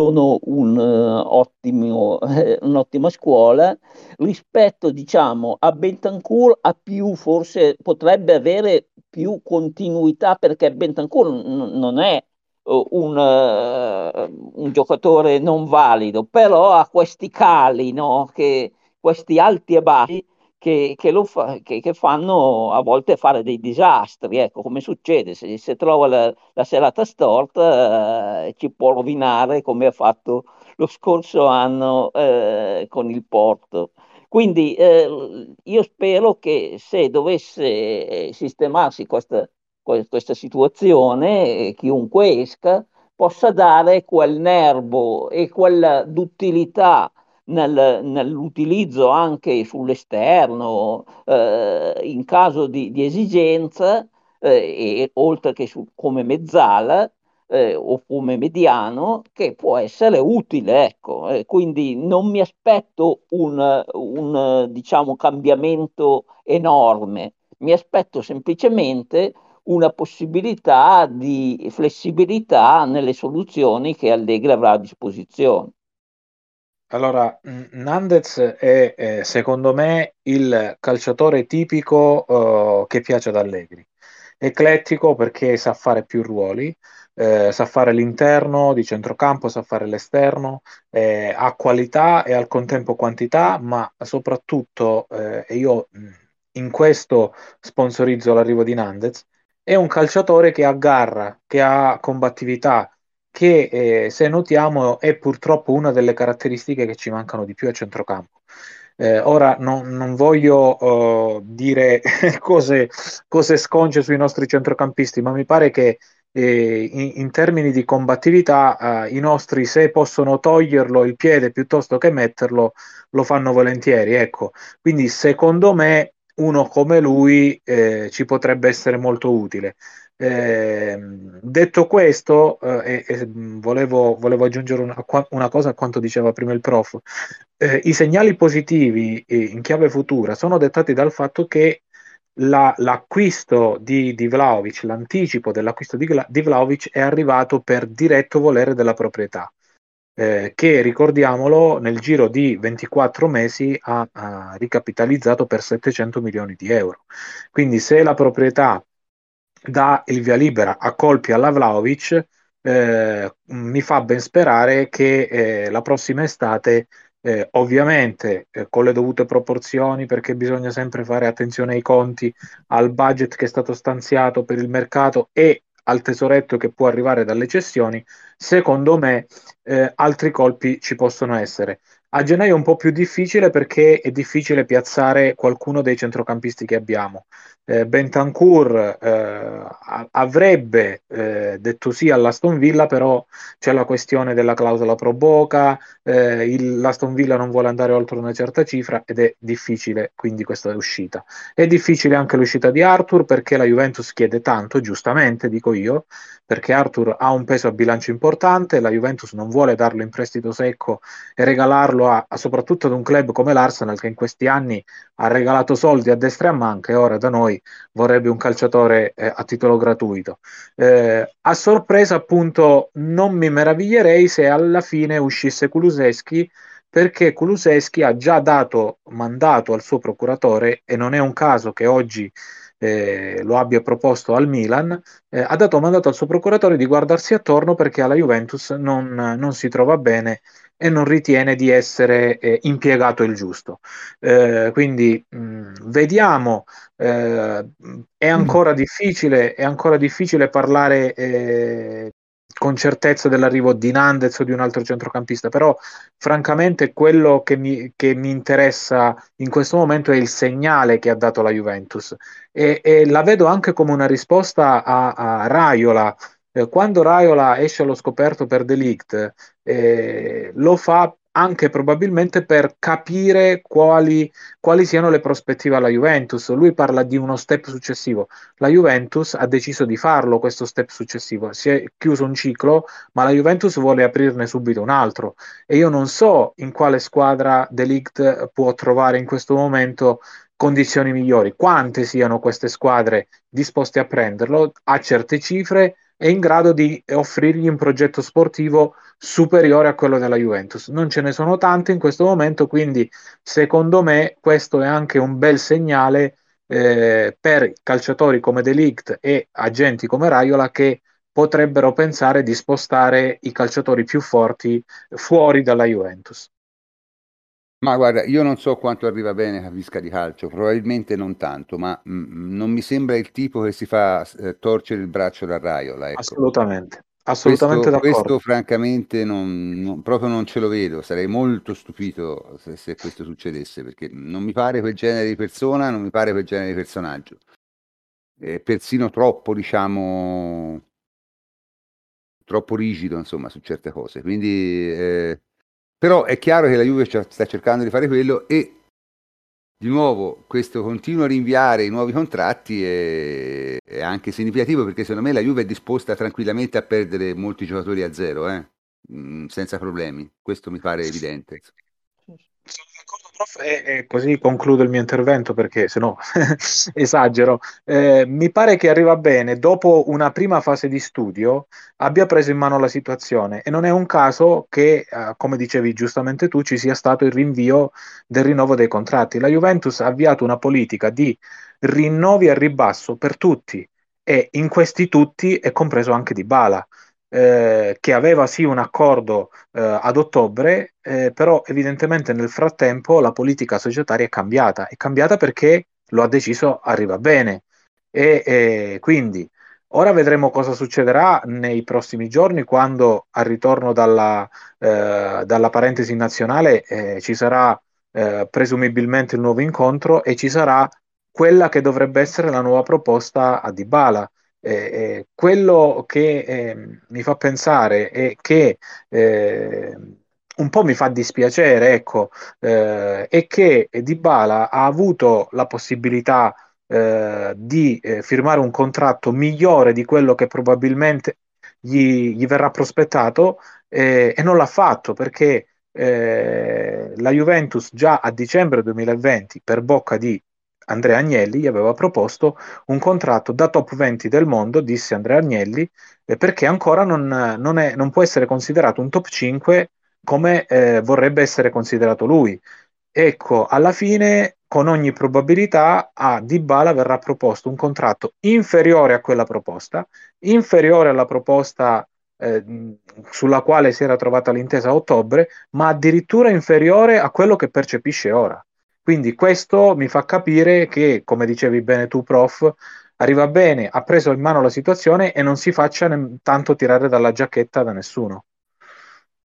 sono un, uh, ottimo, eh, un'ottima scuola rispetto diciamo a Bentancur a più forse potrebbe avere più continuità perché Bentancur n- non è uh, un, uh, un, giocatore non valido però ha questi cali no? che, questi alti e bassi che, che, fa, che, che, fanno a volte fare dei disastri, ecco come succede, se, se trova la, la, serata storta eh, ci può rovinare come ha fatto lo scorso anno eh, con il Porto. Quindi eh, io spero che se dovesse sistemarsi questa, questa situazione, chiunque esca possa dare quel nervo e quella duttilità nel, nell'utilizzo anche sull'esterno eh, in caso di, di esigenza eh, e oltre che su, come mezzala eh, o come mediano che può essere utile ecco. Quindi non mi aspetto un, un diciamo cambiamento enorme. Mi aspetto semplicemente una possibilità di flessibilità nelle soluzioni che Allegri avrà a disposizione allora, Nandez è, è, secondo me il calciatore tipico uh, che piace ad Allegri. Eclettico perché sa fare più ruoli, eh, sa fare l'interno di centrocampo, sa fare l'esterno, eh, ha qualità e al contempo quantità, ma soprattutto, eh, e io in questo sponsorizzo l'arrivo di Nandez, è un calciatore che ha garra, che ha combattività, che eh, se notiamo è purtroppo una delle caratteristiche che ci mancano di più a centrocampo. Eh, ora non, non voglio uh, dire *laughs* cose, cose, sconce sui nostri centrocampisti, ma mi pare che eh, in, in, termini di combattività eh, i nostri se possono toglierlo il piede piuttosto che metterlo lo fanno volentieri ecco quindi secondo me uno come lui eh, ci potrebbe essere molto utile eh, detto questo, eh, eh, volevo, volevo, aggiungere una, una, cosa a quanto diceva prima il prof. Eh, I segnali positivi eh, in chiave futura sono dettati dal fatto che la, l'acquisto di, di Vlaovic, l'anticipo dell'acquisto di, di Vlaovic è arrivato per diretto volere della proprietà. Eh, che ricordiamolo nel giro di 24 mesi ha, ha, ricapitalizzato per 700 milioni di euro. Quindi se la proprietà dà il via libera a colpi alla Vlaovic, eh, mi fa ben sperare che eh, la prossima estate, eh, ovviamente eh, con le dovute proporzioni, perché bisogna sempre fare attenzione ai conti, al budget che è stato stanziato per il mercato e al tesoretto che può arrivare dalle cessioni, secondo me eh, altri colpi ci possono essere. A gennaio è un po' più difficile perché è difficile piazzare qualcuno dei centrocampisti che abbiamo. Eh, Bentancur eh, avrebbe eh, detto sì all'Aston Villa, però c'è la questione della clausola pro Boca, eh, il, l'Aston Villa non vuole andare oltre una certa cifra ed è difficile quindi questa uscita. È difficile anche l'uscita di Arthur perché la Juventus chiede tanto, giustamente dico io, perché Arthur ha un peso a bilancio importante, la Juventus non vuole darlo in prestito secco e regalarlo a, a soprattutto ad un club come l'Arsenal che in questi anni ha regalato soldi a destra e a manca e ora da noi vorrebbe un calciatore eh, a titolo gratuito. Eh, a sorpresa appunto non mi meraviglierei se alla fine uscisse Kuluseschi perché Kuluseschi ha già dato mandato al suo procuratore e non è un caso che oggi eh, lo abbia proposto al Milan, eh, ha dato mandato al suo procuratore di guardarsi attorno perché alla Juventus non, non si trova bene e non ritiene di essere eh, impiegato il giusto. Eh, quindi mh, mm, vediamo, eh, è ancora difficile, è ancora difficile parlare eh, con certezza dell'arrivo di Nandez o di un altro centrocampista, però francamente quello che mi, che mi interessa in questo momento è il segnale che ha dato la Juventus e, e la vedo anche come una risposta a, a Raiola. Eh, quando Raiola esce allo scoperto per Delict, eh, lo fa anche probabilmente per capire quali, quali, siano le prospettive alla Juventus. Lui parla di uno step successivo. La Juventus ha deciso di farlo questo step successivo. Si è chiuso un ciclo, ma la Juventus vuole aprirne subito un altro. E io non so in quale squadra Delict può trovare in questo momento condizioni migliori. Quante siano queste squadre disposte a prenderlo a certe cifre è in grado di offrirgli un progetto sportivo superiore a quello della Juventus. Non ce ne sono tante in questo momento, quindi secondo me questo è anche un bel segnale eh, per calciatori come Delict e agenti come Raiola che potrebbero pensare di spostare i calciatori più forti fuori dalla Juventus. Ma guarda, io non so quanto arriva bene capisca di calcio, probabilmente non tanto, ma mm, non mi sembra il tipo che si fa eh, torcere il braccio da Raiola. Ecco. Assolutamente, assolutamente questo, d'accordo. Questo francamente non, non, proprio non ce lo vedo, sarei molto stupito se, se, questo succedesse, perché non mi pare quel genere di persona, non mi pare quel genere di personaggio. È persino troppo, diciamo, troppo rigido, insomma, su certe cose. Quindi... Eh, però è chiaro che la Juve sta cercando di fare quello e di nuovo questo continuo rinviare i nuovi contratti è, è, anche significativo perché secondo me la Juve è disposta tranquillamente a perdere molti giocatori a zero, eh? mm, senza problemi. Questo mi pare evidente. Prof, e, e, così concludo il mio intervento perché se no *laughs* esagero. Eh, mi pare che arriva bene, dopo una prima fase di studio, abbia preso in mano la situazione e non è un caso che, eh, come dicevi giustamente tu, ci sia stato il rinvio del rinnovo dei contratti. La Juventus ha avviato una politica di rinnovi a ribasso per tutti e in questi tutti è compreso anche Di Bala eh, che aveva sì un accordo eh, ad ottobre, eh, però evidentemente nel frattempo la politica societaria è cambiata. È cambiata perché lo ha deciso Arriva Bene. E, quindi ora vedremo cosa succederà nei prossimi giorni quando al ritorno dalla, eh, dalla parentesi nazionale eh, ci sarà presumibilmente il nuovo incontro e ci sarà quella che dovrebbe essere la nuova proposta a Dybala Eh, eh, quello che eh, mi fa pensare è che eh, un po' mi fa dispiacere, ecco, eh, è che Dybala ha avuto la possibilità eh, di firmare un contratto migliore di quello che probabilmente gli, gli verrà prospettato e non l'ha fatto perché eh, la Juventus già a dicembre 2020 per bocca di Andrea Agnelli gli aveva proposto un contratto da top 20 del mondo, disse Andrea Agnelli, eh, perché ancora non, non, è, non, può essere considerato un top 5 come eh, vorrebbe essere considerato lui. Ecco, alla fine, con ogni probabilità, a Dybala verrà proposto un contratto inferiore a quella proposta, inferiore alla proposta eh, sulla quale si era trovata l'intesa a ottobre, ma addirittura inferiore a quello che percepisce ora. Quindi questo mi fa capire che, come dicevi bene tu, prof, arriva bene, ha preso in mano la situazione e non si faccia ne- tanto tirare dalla giacchetta da nessuno.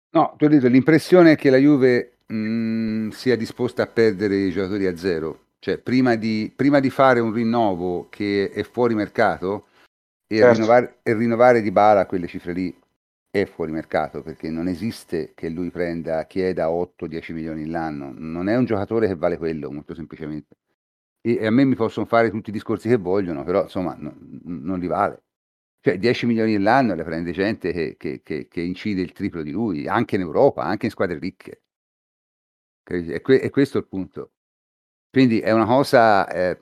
No, tu hai detto l'impressione è che la Juve mh, mm, sia disposta a perdere i giocatori a zero. Cioè, prima di, prima di fare un rinnovo che è fuori mercato e, certo. rinnovare, e rinnovare di bala a quelle cifre lì è fuori mercato perché non esiste che lui prenda, chieda 8-10 milioni l'anno. Non è un giocatore che vale quello, molto semplicemente. E, e a me mi possono fare tutti i discorsi che vogliono, però insomma no, non li vale. Cioè 10 milioni l'anno le prende gente che, che, che, che, incide il triplo di lui, anche in Europa, anche in squadre ricche. E, è questo il punto. Quindi è una cosa eh,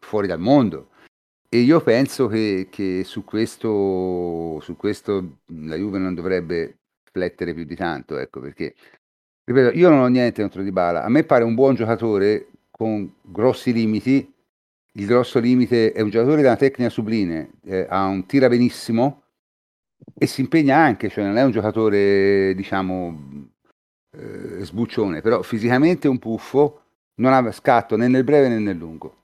fuori dal mondo. E io penso che, che su, questo, su questo la Juve non dovrebbe flettere più di tanto, ecco, perché, ripeto, io non ho niente contro Di Bala. A me pare un buon giocatore con grossi limiti, il grosso limite è un giocatore da una tecnica sublime, eh, ha un tira benissimo e si impegna anche, cioè non è un giocatore, diciamo, eh, sbuccione, però fisicamente è un puffo, non ha scatto né nel breve né nel lungo.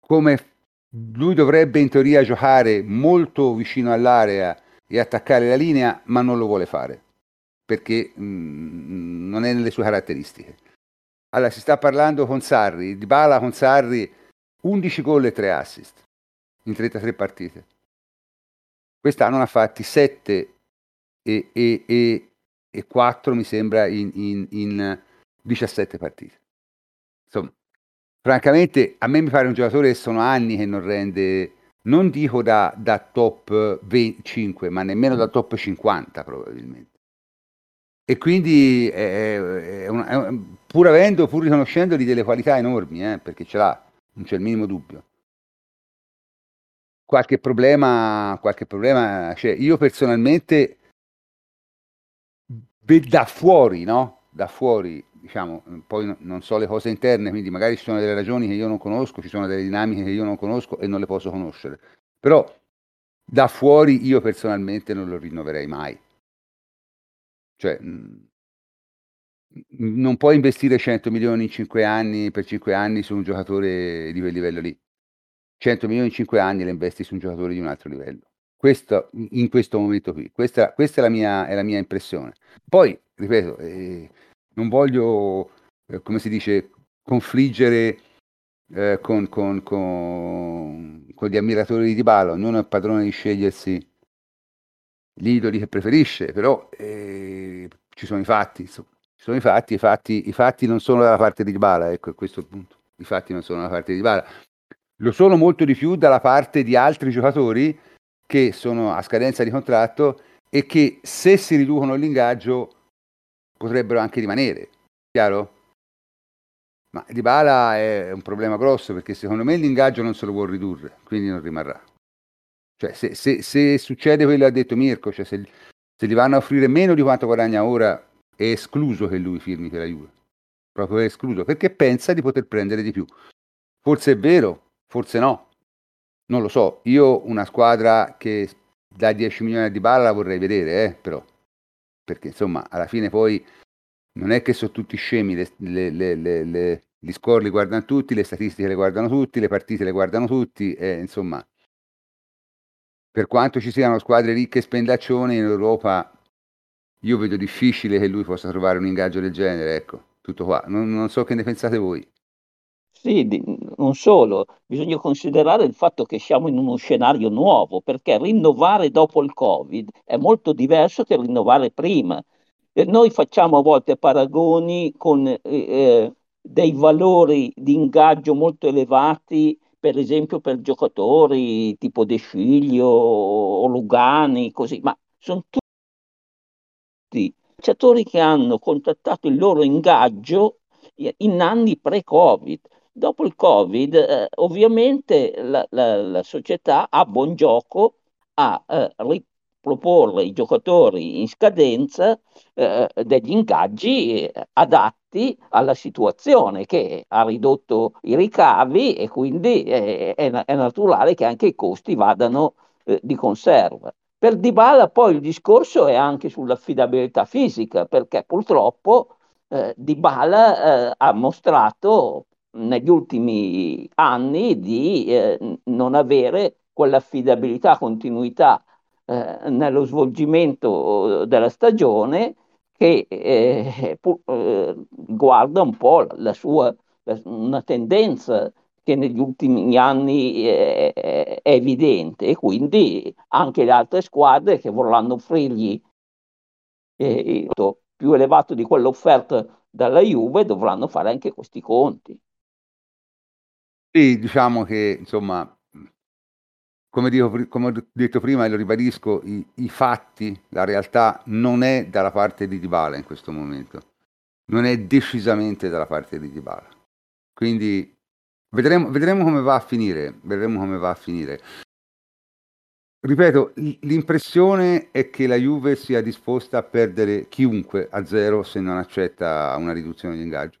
Come lui dovrebbe in teoria giocare molto vicino all'area e attaccare la linea, ma non lo vuole fare perché mh, mm, non è nelle sue caratteristiche. Allora, si sta parlando con Sarri, Di Bala con Sarri 11 gol e 3 assist in 33 partite. Quest'anno ne ha fatti 7 e, e, e, e 4 mi sembra in, in, in 17 partite. Insomma, francamente a me mi pare un giocatore che sono anni che non rende, non dico da, da top 25, ma nemmeno da top 50 probabilmente. E quindi è, è una, è, pur avendo, pur riconoscendogli delle qualità enormi, eh, perché ce l'ha, non c'è il minimo dubbio. Qualche problema, qualche problema c'è. Io personalmente, da fuori, no? Da fuori, diciamo, poi non so le cose interne, quindi magari ci sono delle ragioni che io non conosco, ci sono delle dinamiche che io non conosco e non le posso conoscere. Però da fuori io personalmente non lo rinnoverei mai. Cioè, non puoi investire 100 milioni in 5 anni per 5 anni su un giocatore di quel livello lì. 100 milioni in 5 anni le investi su un giocatore di un altro livello. Questo, in questo momento qui. Questa, questa è, la mia, è, la mia, impressione. Poi, ripeto, eh, non voglio, eh, come si dice, confliggere eh, con, con, con, con, gli ammiratori di Dybala, ognuno è padrone di scegliersi gli idoli che preferisce, però eh, ci sono i fatti, insomma ci sono i fatti, i fatti, i fatti non sono dalla parte di Dybala, ecco, questo il punto. I fatti non sono dalla parte di Dybala. Lo sono molto di più dalla parte di altri giocatori che sono a scadenza di contratto e che se si riducono l'ingaggio potrebbero anche rimanere. Chiaro? Ma Dybala è un problema grosso perché secondo me l'ingaggio non se lo può ridurre, quindi non rimarrà. Cioè, se, se, se succede quello che ha detto Mirko, cioè se, se gli vanno a offrire meno di quanto guadagna ora, è escluso che lui firmi per la Juve. Proprio è escluso perché pensa di poter prendere di più. Forse è vero, forse no. Non lo so. Io una squadra che da 10 milioni di balla la vorrei vedere, eh, però. Perché insomma, alla fine poi non è che sono tutti scemi, le, le, le, le gli score li guardano tutti, le statistiche le guardano tutti, le partite le guardano tutti, e, insomma, per quanto ci siano squadre ricche e spendaccione in Europa, io vedo difficile che lui possa trovare un ingaggio del genere, ecco, tutto qua. Non, non so che ne pensate voi. Sì, non solo, bisogna considerare il fatto che siamo in uno scenario nuovo, perché rinnovare dopo il Covid è molto diverso che rinnovare prima. E noi facciamo a volte paragoni con eh, eh, dei valori di ingaggio molto elevati, per esempio per giocatori tipo De Sciglio o Lugani, così, ma sono tutti calciatori che hanno contattato il loro ingaggio in anni pre-Covid. Dopo il Covid, eh, ovviamente la, la, la, società ha buon gioco a eh, riproporre i giocatori in scadenza eh, degli ingaggi eh, adatti alla situazione che ha ridotto i ricavi e quindi è, è naturale che anche i costi vadano eh, di conserva. Per Dybala poi il discorso è anche sull'affidabilità fisica, perché purtroppo eh, Dybala eh, ha mostrato negli ultimi anni di eh, non avere quell'affidabilità, continuità eh, nello svolgimento della stagione che eh, pur, eh, guarda un po' la sua una tendenza che negli ultimi anni è, è evidente e quindi anche le altre squadre che vorranno offrirgli eh, più elevato di quello offerto dalla Juve dovranno fare anche questi conti. Sì, diciamo che insomma, come, dico, come ho detto prima e lo ribadisco, i, i, fatti, la realtà non è dalla parte di Dybala in questo momento, non è decisamente dalla parte di Dybala. Quindi vedremo, vedremo come va a finire, vedremo come va a finire. Ripeto, l'impressione è che la Juve sia disposta a perdere chiunque a zero se non accetta una riduzione di ingaggio.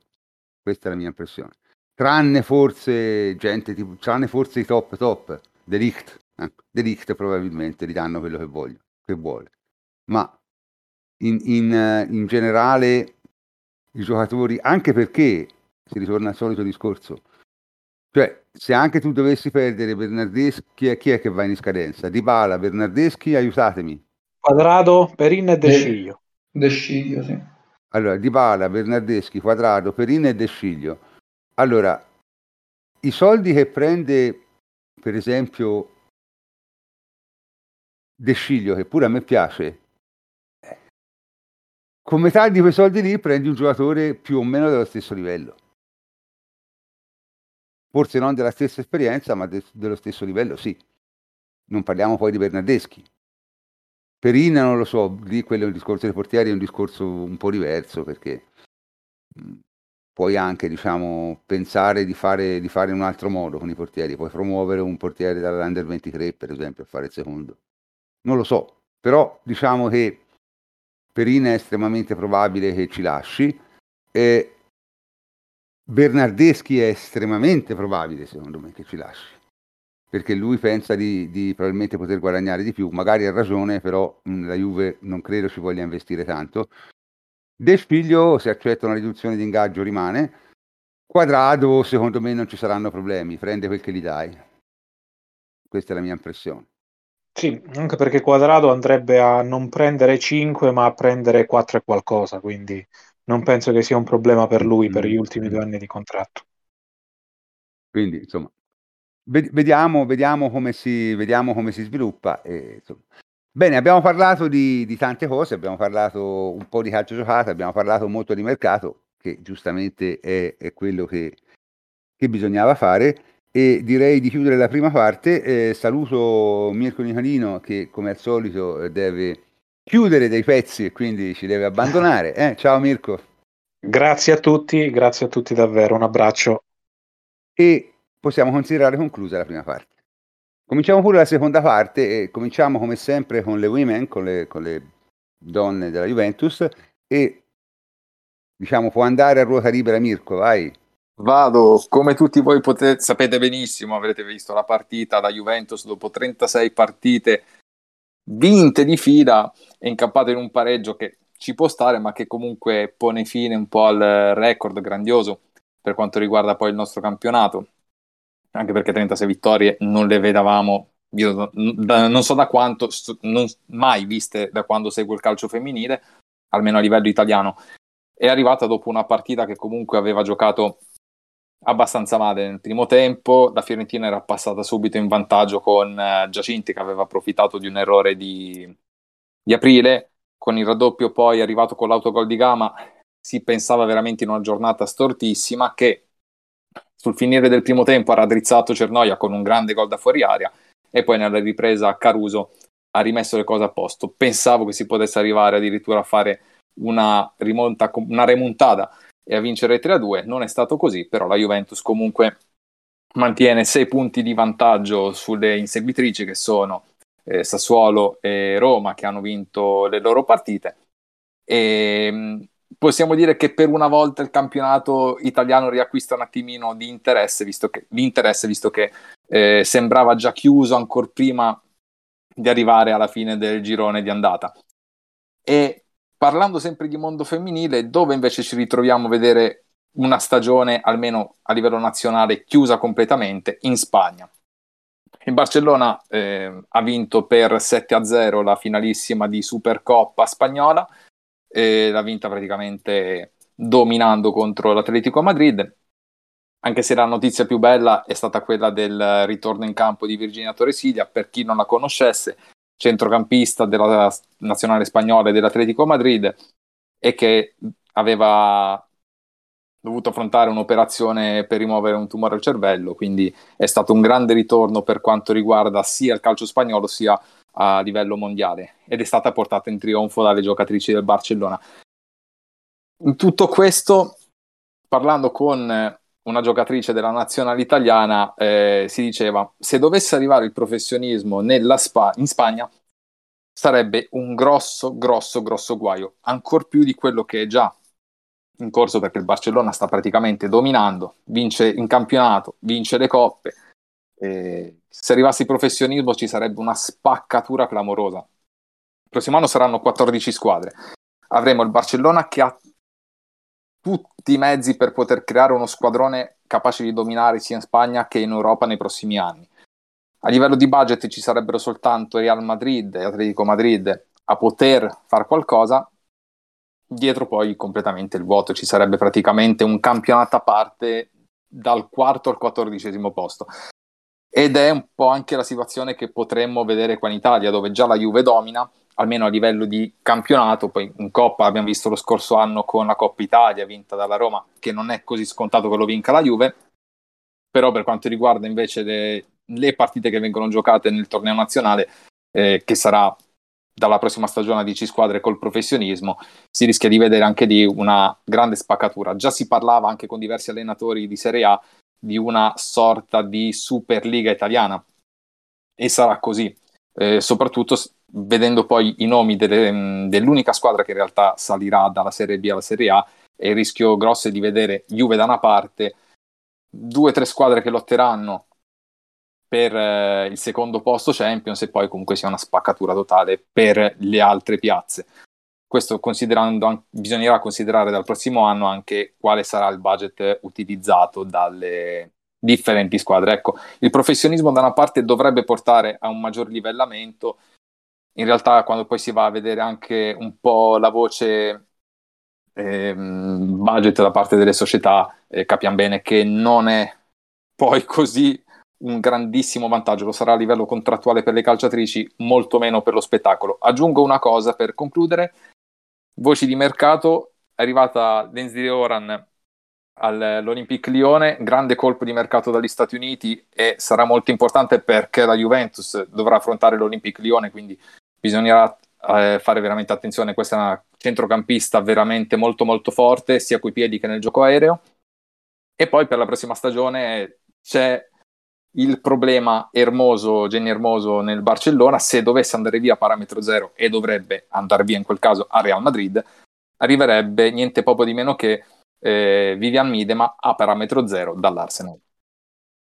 Questa è la mia impressione. Tranne forse gente tipo, tranne forse i top top, Delict. Eh? Delict probabilmente gli danno quello che, voglio, che vuole. Ma in, in, in generale i giocatori, anche perché si ritorna al solito discorso, cioè, se anche tu dovessi perdere Bernardeschi, chi è, chi è che va in scadenza? Di Bala, Bernardeschi, aiutatemi. Quadrado, Perin e De Sciglio. De Sciglio, sì. Allora, Di Bala, Bernardeschi, Quadrado, Perin e De Sciglio. Allora, i soldi che prende, per esempio, De Sciglio, che pure a me piace, con metà di quei soldi lì prendi un giocatore più o meno dello stesso livello forse non della stessa esperienza, ma de- dello stesso livello, sì. Non parliamo poi di Bernardeschi. Perina non lo so, lì quello è un discorso dei portieri, è un discorso un po' diverso perché puoi anche diciamo, pensare di fare, di fare in un altro modo con i portieri, puoi promuovere un portiere dall'Under 23 per esempio a fare il secondo. Non lo so, però diciamo che Perina è estremamente probabile che ci lasci. E Bernardeschi è estremamente probabile, secondo me, che ci lasci. Perché lui pensa di, di probabilmente poter guadagnare di più. Magari ha ragione, però mh, la Juve non credo ci voglia investire tanto. Del figlio, se accetta una riduzione di ingaggio, rimane. Quadrado, secondo me, non ci saranno problemi. Prende quel che gli dai. Questa è la mia impressione. Sì, anche perché Quadrado andrebbe a non prendere 5, ma a prendere 4 e qualcosa, quindi non penso che sia un problema per lui per gli ultimi due anni di contratto. Quindi, insomma, vediamo, vediamo, come, si, vediamo come si sviluppa. E, Bene, abbiamo parlato di, di, tante cose, abbiamo parlato un po' di calcio giocato, abbiamo parlato molto di mercato, che giustamente è, è quello che, che, bisognava fare. E direi di chiudere la prima parte. Eh, saluto Mirko Nicolino che come al solito deve chiudere dei pezzi e quindi ci deve abbandonare. *laughs* Eh? Ciao Mirko. Grazie a tutti, grazie a tutti davvero, un abbraccio. E possiamo considerare conclusa la prima parte. Cominciamo pure la seconda parte e cominciamo come sempre con le women, con le, con le donne della Juventus e diciamo può andare a ruota libera Mirko, vai. Vado, come tutti voi potete, sapete benissimo, avrete visto la partita da Juventus dopo 36 partite vinte di fila e incampato in un pareggio che ci può stare, ma che comunque pone fine un po' al record grandioso per quanto riguarda poi il nostro campionato. Anche perché 36 vittorie non le vedavamo, io non so da quanto, non mai viste da quando seguo il calcio femminile, almeno a livello italiano. È arrivata dopo una partita che comunque aveva giocato abbastanza male nel primo tempo, la Fiorentina era passata subito in vantaggio con uh, Giacinti che aveva approfittato di un errore di, di aprile, con il raddoppio poi arrivato con l'autogol di Gama si pensava veramente in una giornata stortissima che sul finire del primo tempo ha raddrizzato Cernoia con un grande gol da fuori aria e poi nella ripresa Caruso ha rimesso le cose a posto. Pensavo che si potesse arrivare addirittura a fare una, rimonta, una remontada e a vincere 3-2, non è stato così, però la Juventus comunque mantiene 6 punti di vantaggio sulle inseguitrici che sono eh, Sassuolo e Roma che hanno vinto le loro partite e possiamo dire che per una volta il campionato italiano riacquista un attimino di interesse, visto che, interesse, visto che eh, sembrava già chiuso ancora prima di arrivare alla fine del girone di andata. E parlando sempre di mondo femminile, dove invece ci ritroviamo a vedere una stagione, almeno a livello nazionale, chiusa completamente, in Spagna. Il Barcellona eh, ha vinto per 7-0 la finalissima di Supercoppa spagnola, e l'ha vinta praticamente dominando contro l'Atletico Madrid. Anche se la notizia più bella è stata quella del ritorno in campo di Virginia Torresiglia, per chi non la conoscesse, centrocampista della nazionale spagnola e dell'Atletico Madrid e che aveva dovuto affrontare un'operazione per rimuovere un tumore al cervello, quindi è stato un grande ritorno per quanto riguarda sia il calcio spagnolo sia a livello mondiale ed è stata portata in trionfo dalle giocatrici del Barcellona. In tutto questo, parlando con una giocatrice della nazionale italiana, eh, si diceva se dovesse arrivare il professionismo Spa- in Spagna sarebbe un grosso, grosso, grosso guaio, ancora più di quello che è già in corso perché il Barcellona sta praticamente dominando, vince in campionato, vince le coppe, eh, se arrivasse il professionismo ci sarebbe una spaccatura clamorosa. Il prossimo anno saranno 14 squadre. Avremo il Barcellona che ha tutti i mezzi per poter creare uno squadrone capace di dominare sia in Spagna che in Europa nei prossimi anni. A livello di budget ci sarebbero soltanto Real Madrid e Atletico Madrid a poter fare qualcosa, dietro poi completamente il vuoto, ci sarebbe praticamente un campionato a parte dal quarto al quattordicesimo posto ed è un po' anche la situazione che potremmo vedere qua in Italia, dove già la Juve domina, almeno a livello di campionato, poi in Coppa abbiamo visto lo scorso anno con la Coppa Italia vinta dalla Roma, che non è così scontato che lo vinca la Juve, però per quanto riguarda invece le, le partite che vengono giocate nel torneo nazionale, eh, che sarà dalla prossima stagione a 10 squadre col professionismo, si rischia di vedere anche di una grande spaccatura. Già si parlava anche con diversi allenatori di Serie A di una sorta di Superliga italiana. E sarà così, eh, soprattutto vedendo poi i nomi delle, mm, dell'unica squadra che in realtà salirà dalla Serie B alla Serie A e il rischio grosso è di vedere Juve da una parte, due o tre squadre che lotteranno per eh, il secondo posto Champions e poi comunque sia una spaccatura totale per le altre piazze questo bisognerà considerare dal prossimo anno anche quale sarà il budget utilizzato dalle differenti squadre. Ecco, il professionismo da una parte dovrebbe portare a un maggior livellamento, in realtà quando poi si va a vedere anche un po' la voce ehm, budget da parte delle società, eh, capiamo bene che non è poi così un grandissimo vantaggio, lo sarà a livello contrattuale per le calciatrici, molto meno per lo spettacolo. Aggiungo una cosa per concludere, Voci di mercato, è arrivata Lindsay Oran all'Olympique Lione, grande colpo di mercato dagli Stati Uniti e sarà molto importante perché la Juventus dovrà affrontare l'Olympique Lione, quindi bisognerà eh, fare veramente attenzione, questa è una centrocampista veramente molto molto forte, sia coi piedi che nel gioco aereo. E poi per la prossima stagione c'è il problema Ermoso, Jenny Ermoso nel Barcellona, se dovesse andare via a parametro zero e dovrebbe andare via in quel caso a Real Madrid, arriverebbe niente poco di meno che eh, Vivian Midema a parametro zero dall'Arsenal.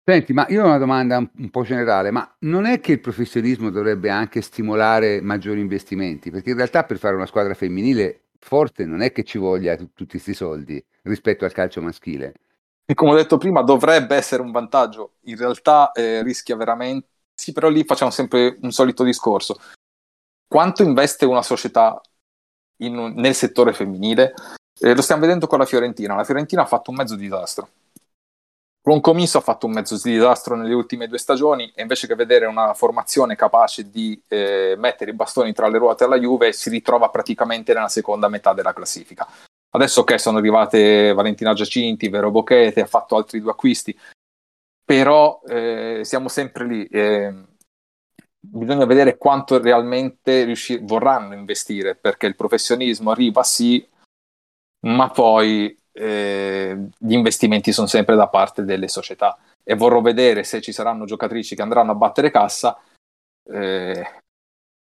Senti, ma io ho una domanda un po' generale, ma non è che il professionismo dovrebbe anche stimolare maggiori investimenti? Perché in realtà per fare una squadra femminile forte non è che ci voglia t- tutti questi soldi rispetto al calcio maschile e come ho detto prima dovrebbe essere un vantaggio, in realtà eh, rischia veramente, sì però lì facciamo sempre un solito discorso, quanto investe una società in, nel settore femminile? Eh, lo stiamo vedendo con la Fiorentina, la Fiorentina ha fatto un mezzo disastro, Roncomiso ha fatto un mezzo di disastro nelle ultime due stagioni e invece che vedere una formazione capace di eh, mettere i bastoni tra le ruote alla Juve si ritrova praticamente nella seconda metà della classifica. Adesso okay, sono arrivate Valentina Giacinti, Vero Bochete, ha fatto altri due acquisti, però eh, siamo sempre lì. Eh, bisogna vedere quanto realmente riuscir- vorranno investire, perché il professionismo arriva sì, ma poi eh, gli investimenti sono sempre da parte delle società e vorrò vedere se ci saranno giocatrici che andranno a battere cassa, eh,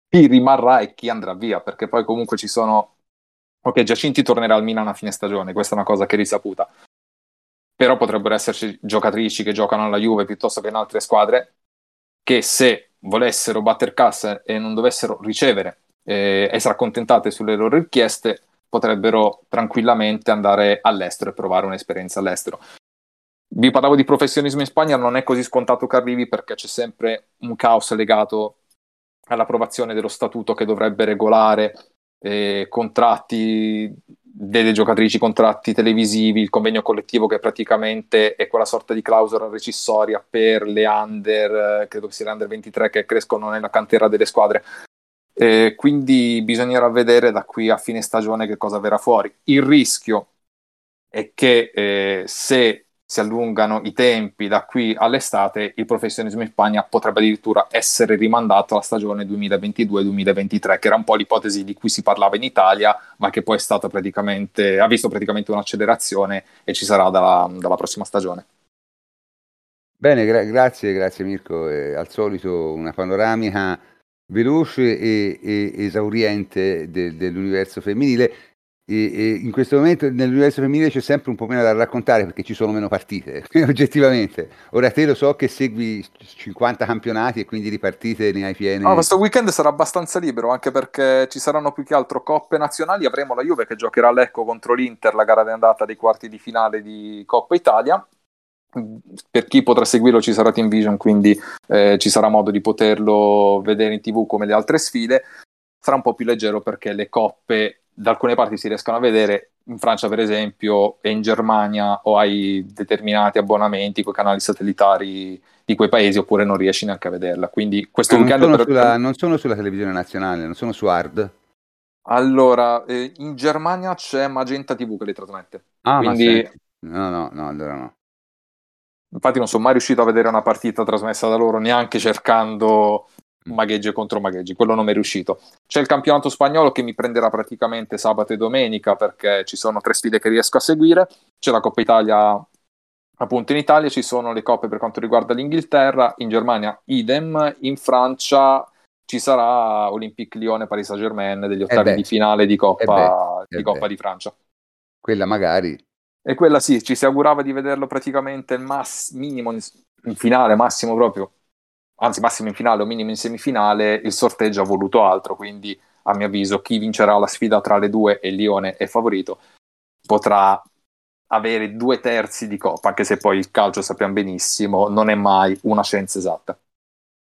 chi rimarrà e chi andrà via, perché poi comunque ci sono... Ok, Giacinti tornerà al Milan a fine stagione, questa è una cosa che è risaputa. Però potrebbero esserci giocatrici che giocano alla Juve piuttosto che in altre squadre che se volessero battere cassa e non dovessero ricevere eh, essere accontentate sulle loro richieste, potrebbero tranquillamente andare all'estero e provare un'esperienza all'estero. Vi parlavo di professionismo in Spagna, non è così scontato che arrivi perché c'è sempre un caos legato all'approvazione dello statuto che dovrebbe regolare eh, contratti delle giocatrici, contratti televisivi, il convegno collettivo che praticamente è quella sorta di clausola recissoria per le under, eh, credo che sia le under 23 che crescono nella cantera delle squadre. Eh, quindi bisognerà vedere da qui a fine stagione che cosa verrà fuori. Il rischio è che eh, se si allungano i tempi da qui all'estate, il professionismo in Spagna potrebbe addirittura essere rimandato alla stagione 2022-2023, che era un po' l'ipotesi di cui si parlava in Italia, ma che poi è stata praticamente, ha visto praticamente un'accelerazione e ci sarà dalla, dalla prossima stagione. Bene, gra- grazie, grazie Mirko. Eh, al solito una panoramica veloce e, e esauriente de, dell'universo femminile. E, in questo momento nell'universo femminile c'è sempre un po' meno da raccontare perché ci sono meno partite, *laughs* oggettivamente. Ora te lo so che segui 50 campionati e quindi di partite ne hai piene. No, questo weekend sarà abbastanza libero anche perché ci saranno più che altro coppe nazionali. Avremo la Juve che giocherà Lecco contro l'Inter, la gara di andata dei quarti di finale di Coppa Italia per chi potrà seguirlo ci sarà Team Vision, quindi eh, ci sarà modo di poterlo vedere in tv come le altre sfide. Sarà un po' più leggero perché le coppe da alcune parti si riescono a vedere, in Francia per esempio e in Germania o hai determinati abbonamenti con i canali satellitari di quei paesi oppure non riesci neanche a vederla. Quindi questo weekend... Non sono, per... sulla, non sono sulla televisione nazionale, non sono su Hard. Allora, eh, in Germania c'è Magenta TV che le trasmette. Ah, quindi... No, no, no, allora no. Infatti non sono mai riuscito a vedere una partita trasmessa da loro neanche cercando mm. magheggi contro magheggi, quello non mi è riuscito. C'è il campionato spagnolo che mi prenderà praticamente sabato e domenica perché ci sono tre sfide che riesco a seguire. C'è la Coppa Italia appunto in Italia, ci sono le coppe per quanto riguarda l'Inghilterra, in Germania idem, in Francia ci sarà Olympique Lione Paris Saint Germain degli eh ottavi eh di finale di Coppa, eh di, Coppa di Francia. Quella magari e quella sì, ci si augurava di vederlo praticamente il mass- minimo in, in finale, massimo proprio, anzi massimo in finale o minimo in semifinale, il sorteggio ha voluto altro, quindi a mio avviso chi vincerà la sfida tra le due e Lione è favorito, potrà avere due terzi di coppa, anche se poi il calcio sappiamo benissimo, non è mai una scienza esatta.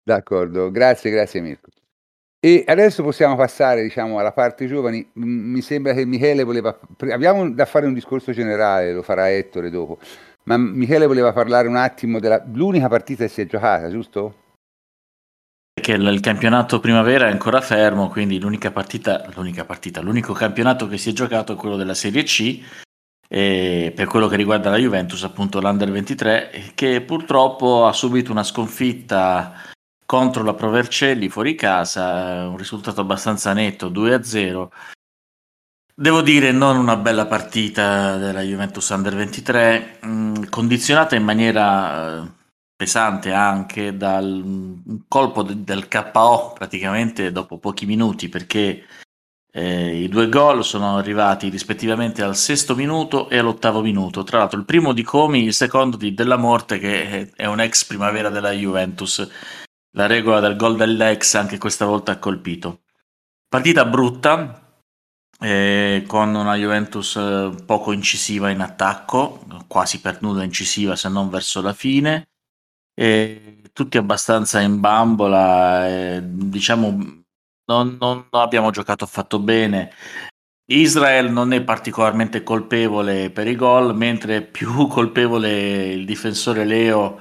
D'accordo, grazie, grazie Mirko. E adesso possiamo passare, diciamo, alla parte giovani. Mi sembra che Michele voleva... Abbiamo da fare un discorso generale, lo farà Ettore dopo. Ma Michele voleva parlare un attimo dell'unica partita che si è giocata, giusto? Perché il campionato primavera è ancora fermo, quindi l'unica partita, l'unica partita, l'unico campionato che si è giocato è quello della Serie C, per quello che riguarda la Juventus, appunto l'Under 23, che purtroppo ha subito una sconfitta contro la Provercelli fuori casa, eh, un risultato abbastanza netto, 2-0. Devo dire non una bella partita della Juventus Under 23, mh, mm, condizionata in maniera eh, pesante anche dal colpo de- del KO praticamente dopo pochi minuti perché eh, i due gol sono arrivati rispettivamente al sesto minuto e all'ottavo minuto. Tra l'altro il primo di Comi, il secondo di Della Morte che è un ex primavera della Juventus la regola del gol dell'ex anche questa volta ha colpito. Partita brutta, eh, con una Juventus eh, poco incisiva in attacco, quasi per nulla incisiva se non verso la fine, e tutti abbastanza in bambola, eh, diciamo non, non, abbiamo giocato affatto bene. Israel non è particolarmente colpevole per i gol, mentre più *laughs* colpevole il difensore Leo,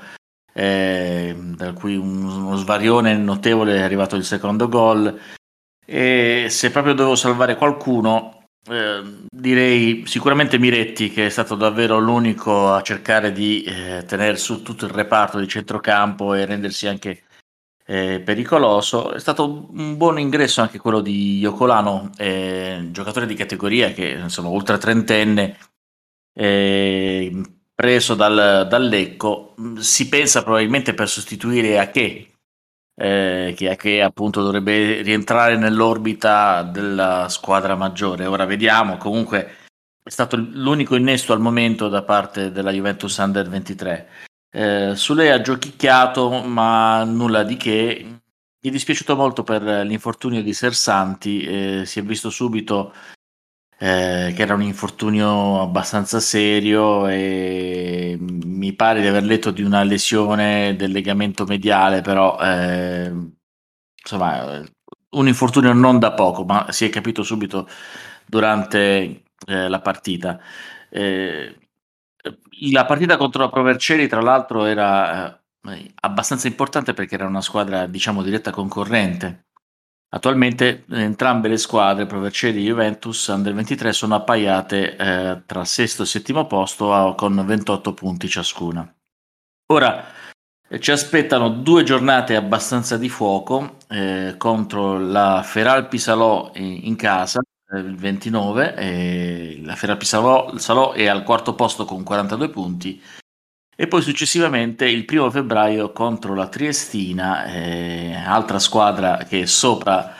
eh, da cui uno svarione notevole è arrivato il secondo gol. E se proprio devo salvare qualcuno, eh, direi sicuramente Miretti, che è stato davvero l'unico a cercare di eh, tenere su tutto il reparto di centrocampo e rendersi anche eh, pericoloso. È stato un buon ingresso anche quello di Iocolano, eh, giocatore di categoria che insomma ultra trentenne, eh, preso dal, dal, Lecco. Si pensa probabilmente per sostituire a che, eh, che, che appunto dovrebbe rientrare nell'orbita della squadra maggiore. Ora vediamo, comunque è stato l'unico innesto al momento da parte della Juventus Under 23. Eh, su lei ha giochicchiato, ma nulla di che. Mi è dispiaciuto molto per l'infortunio di Sersanti, eh, si è visto subito eh, che era un infortunio abbastanza serio e mi pare di aver letto di una lesione del legamento mediale, però eh, insomma un infortunio non da poco, ma si è capito subito durante eh, la partita. Eh, la partita contro la Provercelli, tra l'altro, era eh, abbastanza importante perché era una squadra, diciamo, diretta concorrente. Attualmente entrambe le squadre, Provercelli e Juventus Under 23, sono appaiate eh, tra sesto e settimo posto a, con 28 punti ciascuna. Ora eh, ci aspettano due giornate abbastanza di fuoco eh, contro la Feralpi Salò in, casa il 29, e la Ferrari Salò, Salò è al quarto posto con 42 punti e poi successivamente il primo febbraio contro la Triestina, eh, altra squadra che è sopra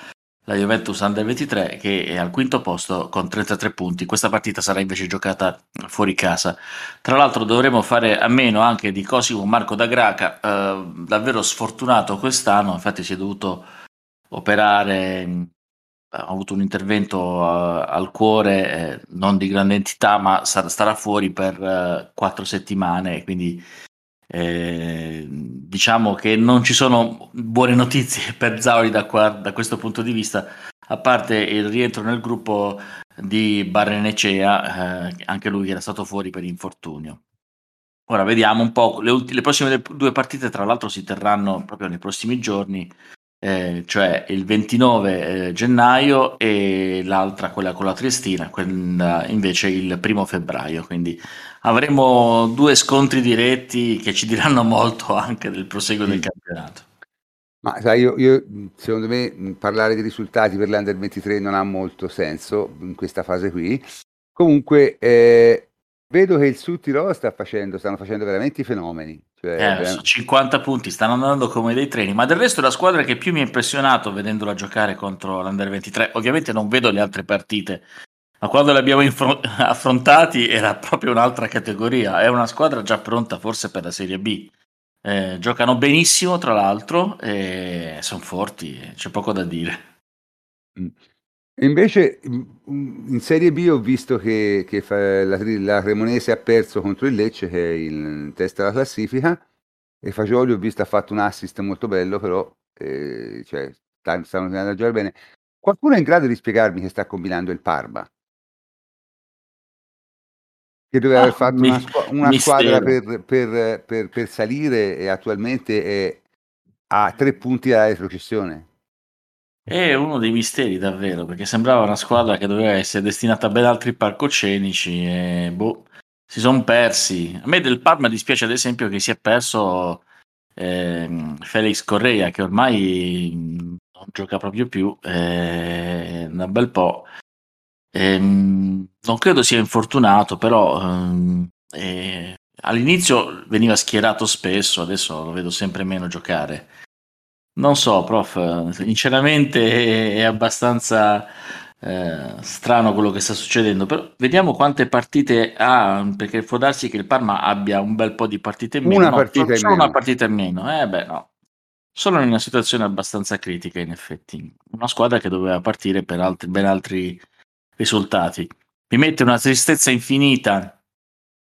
la Juventus Under 23 che è al quinto posto con 33 punti. Questa partita sarà invece giocata fuori casa. Tra l'altro dovremo fare a meno anche di Cosimo Marco da Graca, eh, davvero sfortunato quest'anno, infatti si è dovuto operare ha avuto un intervento uh, al cuore, eh, non di grande entità, ma sar- starà fuori per uh, quattro settimane, quindi eh, diciamo che non ci sono buone notizie *laughs* per Zauri da, qua, da, questo punto di vista, a parte il rientro nel gruppo di Barrenecea, eh, anche lui era stato fuori per infortunio. Ora vediamo un po', le, ultime, le prossime due partite tra l'altro si terranno proprio nei prossimi giorni, eh, cioè il 29 eh, gennaio e l'altra, quella con la Triestina, quella invece il primo febbraio. Quindi avremo due scontri diretti che ci diranno molto anche del proseguo del campionato. Ma sai, io, io, secondo me parlare di risultati per l'Under 23 non ha molto senso in questa fase qui. Comunque, eh, vedo che il Sud Tirolo sta facendo, stanno facendo veramente i fenomeni. Cioè, eh, 50 punti, stanno andando come dei treni, ma del resto è la squadra che più mi ha impressionato vedendola giocare contro l'Under 23. Ovviamente non vedo le altre partite, ma quando le abbiamo infro- *laughs* affrontati era proprio un'altra categoria. È una squadra già pronta forse per la Serie B. Eh, giocano benissimo, tra l'altro, e sono forti, c'è poco da dire. Mm. Invece in Serie B ho visto che, che la, la, Cremonese ha perso contro il Lecce che è in testa della classifica e Fagioli ho visto ha fatto un assist molto bello però eh, cioè, stanno andando a giocare bene. Qualcuno è in grado di spiegarmi che sta combinando il Parma? Che doveva ah, aver fatto mi, una, una squadra per, per, per, per, salire e attualmente è a tre punti dalla retrocessione. È uno dei misteri davvero, perché sembrava una squadra che doveva essere destinata a ben altri palcoscenici e boh, si sono persi. A me del Parma dispiace ad esempio che si è perso eh, Felix Correa, che ormai non gioca proprio più eh, un bel po'. Eh, non credo sia infortunato, però ehm, eh, all'inizio veniva schierato spesso, adesso lo vedo sempre meno giocare. Non so, prof, sinceramente è abbastanza eh, strano quello che sta succedendo, però vediamo quante partite ha, perché può darsi che il Parma abbia un bel po' di partite in meno. Una no, partita solo una partita in meno, eh beh no. Sono in una situazione abbastanza critica in effetti. Una squadra che doveva partire per altri, ben altri risultati. Mi mette una tristezza infinita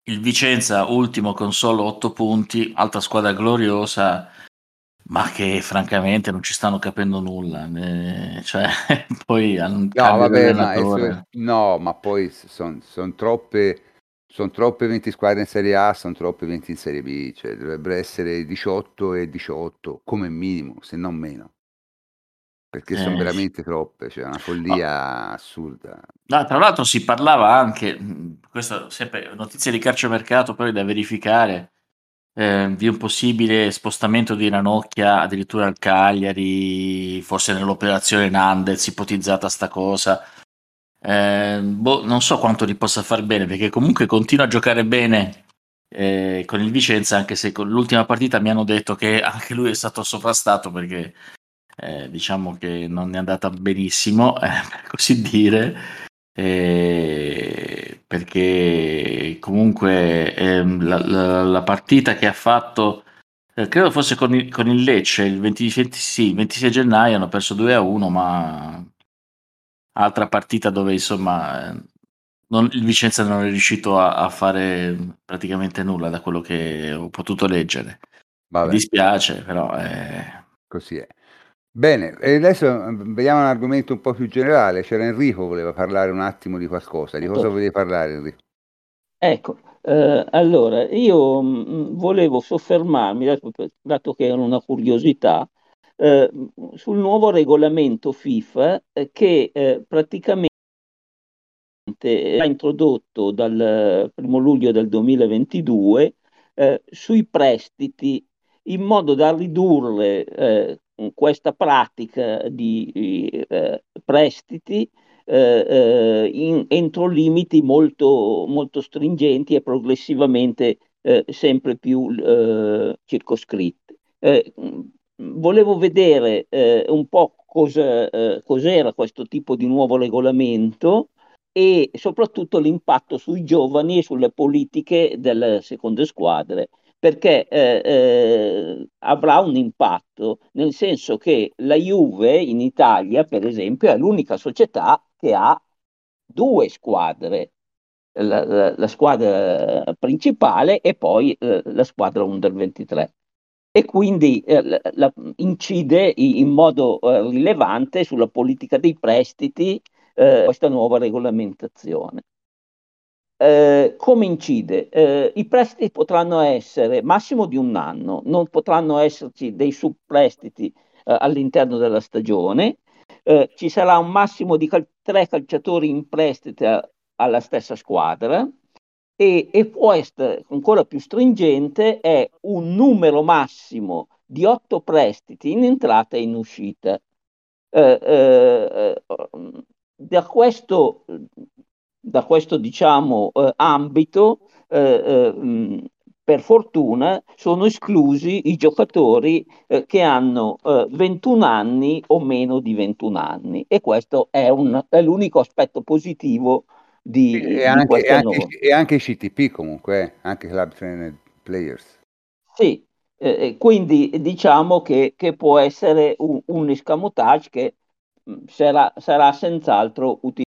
il Vicenza ultimo con solo 8 punti, altra squadra gloriosa ma che francamente non ci stanno capendo nulla. Eh, cioè, *laughs* poi hanno no, vabbè, ma è, no, ma poi sono son troppe, son troppe 20 squadre in Serie A, sono troppe 20 in Serie B, cioè dovrebbero essere 18 e 18 come minimo, se non meno. Perché sono Eh. veramente troppe, cioè una follia assurda. No, tra l'altro si parlava anche, mh, questo sempre notizie di calciomercato poi da verificare, eh, di un possibile spostamento di Ranocchia addirittura al Cagliari, forse nell'operazione Nandez, ipotizzata sta cosa. Eh, boh, non so quanto gli possa far bene, perché comunque continua a giocare bene eh, con il Vicenza, anche se con l'ultima partita mi hanno detto che anche lui è stato sovrastato perché eh, diciamo che non è andata benissimo, eh, *laughs* per così dire, eh, perché comunque ehm, la, la, la, partita che ha fatto, eh, credo fosse con il, con il Lecce, il 20, 20, sì, 26 gennaio hanno perso 2 a 1, ma altra partita dove insomma non, il Vicenza non è riuscito a, a, fare praticamente nulla da quello che ho potuto leggere. Vabbè. Mi dispiace, però... Eh... Così è. Bene, e adesso mm, vediamo un argomento un po' più generale. C'era Enrico, voleva parlare un attimo di qualcosa. Di cosa ecco. volevi parlare, Enrico? Ecco, eh, allora io mh, mm, volevo soffermarmi, dato, dato, che era una curiosità, eh, sul nuovo regolamento FIFA eh, che eh, praticamente ha introdotto dal 1 luglio del 2022 eh, sui prestiti in modo da ridurre eh, questa pratica di eh, prestiti eh, eh, in, entro limiti molto, molto stringenti e progressivamente eh, sempre più eh, circoscritti. Eh, volevo vedere un po' cosa, cos'era questo tipo di nuovo regolamento e soprattutto l'impatto sui giovani e sulle politiche delle seconde squadre perché eh, eh, avrà un impatto, nel senso che la Juve in Italia, per esempio, è l'unica società che ha due squadre, la, la, la squadra principale e poi eh, la squadra under 23 e quindi eh, la, incide in modo eh, rilevante sulla politica dei prestiti eh, questa nuova regolamentazione. Eh, come incide? Eh, I prestiti potranno essere massimo di un anno, non potranno esserci dei subprestiti eh, all'interno della stagione, eh, ci sarà un massimo di cal- tre calciatori in prestito alla stessa squadra e, e può essere ancora più stringente è un numero massimo di otto prestiti in entrata e in uscita. Eh, eh, da questo da questo diciamo, eh, ambito, eh, eh per fortuna, sono esclusi i giocatori eh, che hanno 21 eh, anni o meno di 21 anni. E questo è, un, è l'unico aspetto positivo di, e, di anche, e, anche, e anche i CTP comunque, anche Club Trained Players. Sì, eh, quindi diciamo che, che, può essere un, un escamotage che mh, sarà, sarà senz'altro utilizzato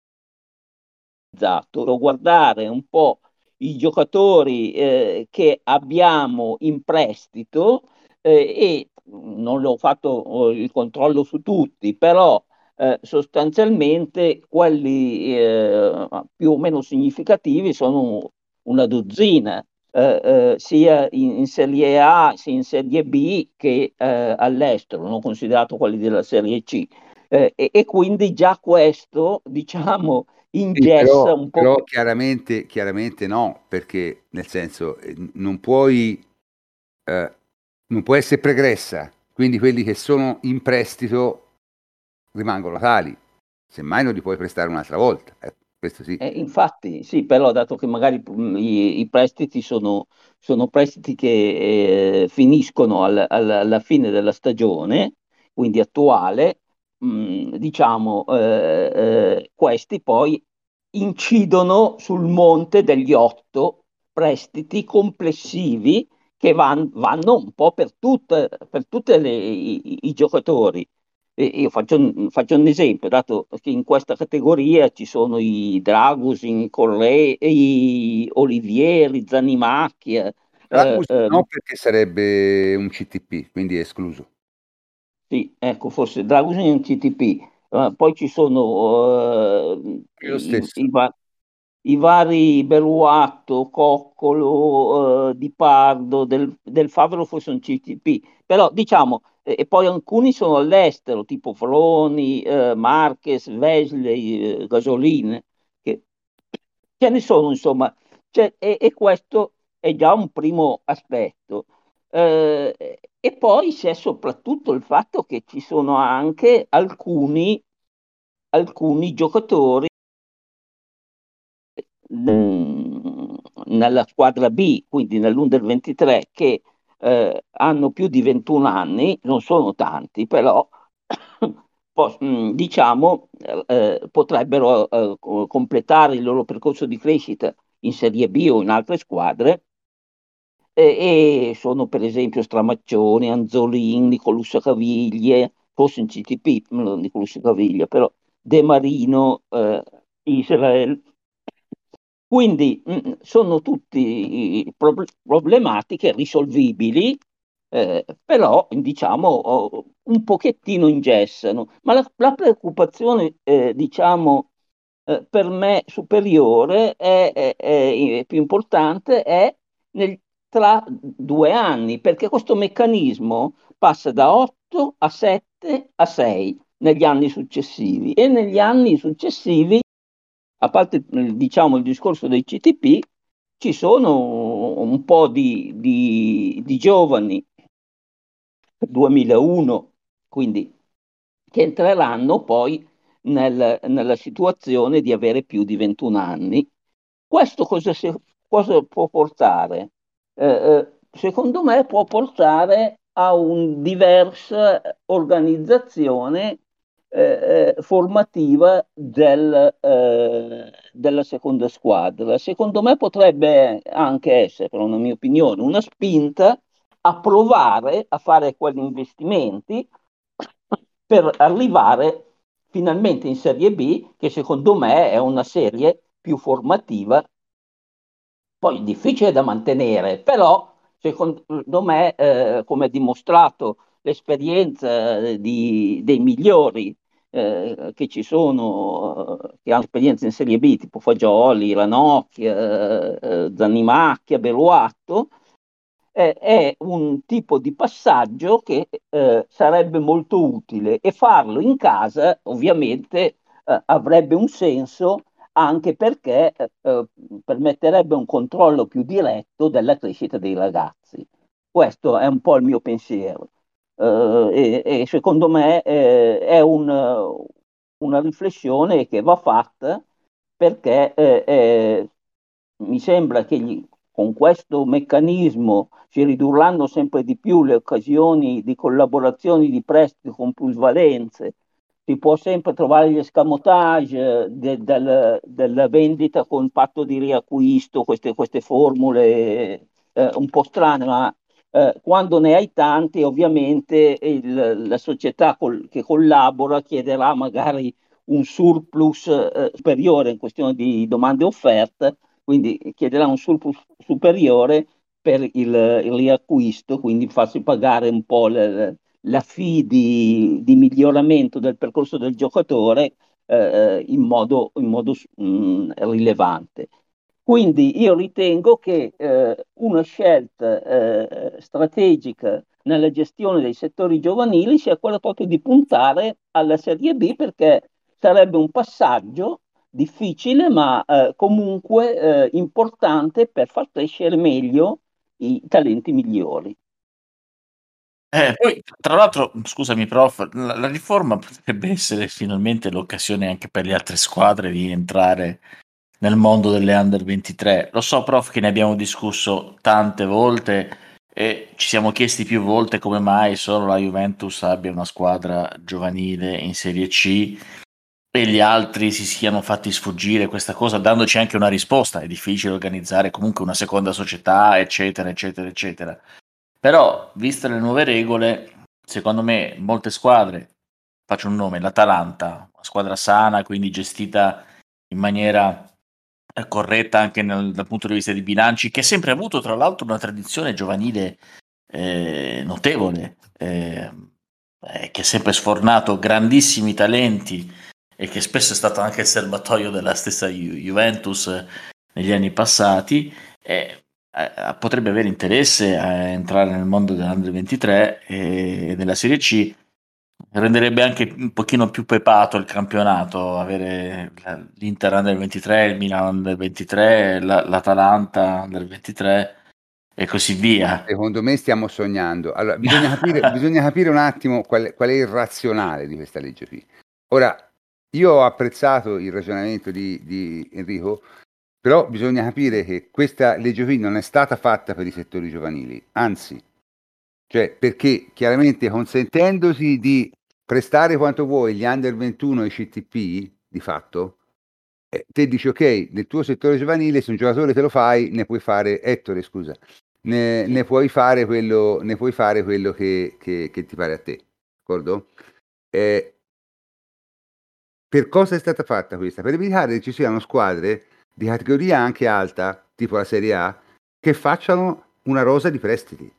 utilizzato, guardare un po' i giocatori eh, che abbiamo in prestito eh, e non l'ho fatto il controllo su tutti, però eh, sostanzialmente quelli eh, più o meno significativi sono una dozzina, eh, eh, sia in, in, Serie A sia in Serie B che all'estero, non considerato quelli della Serie C. E, e, quindi già questo, *laughs* diciamo, ingessa sì, però, un po'. Però chiaramente, chiaramente no, perché nel senso eh, non puoi, eh, non può essere pregressa, quindi quelli che sono in prestito rimangono tali, semmai non li puoi prestare un'altra volta. Eh, questo sì. Eh, infatti, sì, però dato che magari i, i prestiti sono, sono, prestiti che eh, finiscono al, al, alla fine della stagione, quindi attuale, mh, diciamo, eh, eh, questi poi incidono sul monte degli otto prestiti complessivi che van, vanno un po' per tutti i, i, giocatori. E io faccio un, faccio un, esempio, dato che in questa categoria ci sono i Dragusin, i Corre, i Olivieri, Zanimacchia. Dragus eh, no, perché sarebbe un CTP, quindi è escluso. Sì, ecco, forse Dragusin è un CTP, uh, poi ci sono uh, i, i, i, vari Beruatto, Coccolo, uh, Di Pardo, del, del Favero forse un CTP, però diciamo, eh, e poi alcuni sono all'estero, tipo Froni, Marquez, Wesley, Gasolin, che ce ne sono insomma, cioè, e, e questo è già un primo aspetto. Eh, e poi c'è soprattutto il fatto che ci sono anche alcuni, alcuni giocatori nella squadra B, quindi nell'Under 23, che eh, hanno più di 21 anni, non sono tanti, però *coughs* diciamo eh, potrebbero eh, completare il loro percorso di crescita in Serie B o in altre squadre e, e sono per esempio Stramaccioni, Anzolin, Nicolusso Caviglie, forse in CTP, Nicolusso Caviglia, però De Marino, eh, Israel. Quindi mh, mm, sono tutte pro- problematiche risolvibili, eh, però diciamo un pochettino ingessano. Ma la, la preoccupazione, eh, diciamo, eh, per me superiore è, più importante è nel, tra due anni, perché questo meccanismo passa da 8 a 7 a 6 negli anni successivi e negli anni successivi, a parte diciamo il discorso dei CTP, ci sono un po' di, di, di giovani 2001, quindi che entreranno poi nel, nella situazione di avere più di 21 anni. Questo cosa, cosa può portare? Eh, eh, secondo me può portare a una diversa organizzazione eh, eh, formativa del, eh, della seconda squadra. Secondo me potrebbe anche essere, per una mia opinione, una spinta a provare a fare quegli investimenti per arrivare finalmente in Serie B, che secondo me è una serie più formativa poi difficile da mantenere, però secondo me, eh, come ha dimostrato l'esperienza eh, di, dei migliori eh, che ci sono, eh, che hanno esperienza in Serie B, tipo Fagioli, Ranocchia, eh, Zannimacchia, Beruatto, è un tipo di passaggio che eh, sarebbe molto utile e farlo in casa ovviamente avrebbe un senso anche perché eh, eh, permetterebbe un controllo più diretto della crescita dei ragazzi. Questo è un po' il mio pensiero eh, e, e, secondo me eh, è un, una riflessione che va fatta perché eh, eh, mi sembra che gli, con questo meccanismo si ridurranno sempre di più le occasioni di collaborazioni di prestito con plusvalenze si può sempre trovare gli escamotage de, del, della vendita con patto di riacquisto, queste, queste formule eh, un po' strane, ma eh, quando ne hai tanti ovviamente il, la società col, che collabora chiederà magari un surplus eh, superiore in questione di domande offerte, quindi chiederà un surplus superiore per il, il riacquisto, quindi farsi pagare un po' le, la fee di, di miglioramento del percorso del giocatore eh, in modo, in modo mh, mm, rilevante. Quindi io ritengo che eh, una scelta eh, strategica nella gestione dei settori giovanili sia quella proprio di puntare alla Serie B perché sarebbe un passaggio difficile ma eh, comunque eh, importante per far crescere meglio i talenti migliori. Eh, poi, tra l'altro, scusami, prof, la, la riforma potrebbe essere finalmente l'occasione anche per le altre squadre di entrare nel mondo delle under 23. Lo so, prof, che ne abbiamo discusso tante volte e ci siamo chiesti più volte come mai solo la Juventus abbia una squadra giovanile in Serie C e gli altri si siano fatti sfuggire questa cosa, dandoci anche una risposta. È difficile organizzare comunque una seconda società, eccetera, eccetera, eccetera. Però, viste le nuove regole, secondo me molte squadre, faccio un nome, l'Atalanta, una squadra sana, quindi gestita in maniera eh, corretta anche nel, dal punto di vista dei bilanci, che ha sempre avuto tra l'altro una tradizione giovanile eh, notevole. Eh, eh, che ha sempre sfornato grandissimi talenti e che spesso è stato anche il serbatoio della stessa Ju- Juventus eh, negli anni passati, eh, eh, potrebbe avere interesse a entrare nel mondo dell'Under 23 e della Serie C. Renderebbe anche un pochino più pepato il campionato, avere l'Inter Under 23, il Milan Under 23, l'Atalanta Under 23 e così via. Secondo me stiamo sognando. Allora, bisogna *laughs* capire, bisogna capire un attimo qual, qual, è il razionale di questa legge qui. Ora, io ho apprezzato il ragionamento di, di Enrico, però bisogna capire che questa legge qui non è stata fatta per i settori giovanili, anzi, cioè perché chiaramente consentendosi di prestare quanto vuoi gli under 21 e i CTP, di fatto, eh, te dici ok, nel tuo settore giovanile se un giocatore te lo fai, ne puoi fare, Ettore scusa, ne, ne, puoi fare quello, ne puoi fare quello che, che, che ti pare a te, d'accordo? Eh, per cosa è stata fatta questa? Per evitare che ci siano squadre di categoria anche alta, tipo la Serie A, che facciano una rosa di prestiti.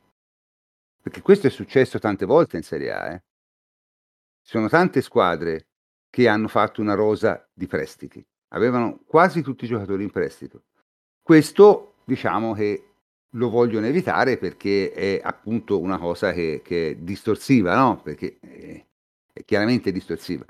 Perché questo è successo tante volte in Serie A. Eh. Ci sono tante squadre che hanno fatto una rosa di prestiti. Avevano quasi tutti i giocatori in prestito. Questo diciamo che lo vogliono evitare perché è appunto una cosa che, che è distorsiva, no? Perché è, è chiaramente distorsiva.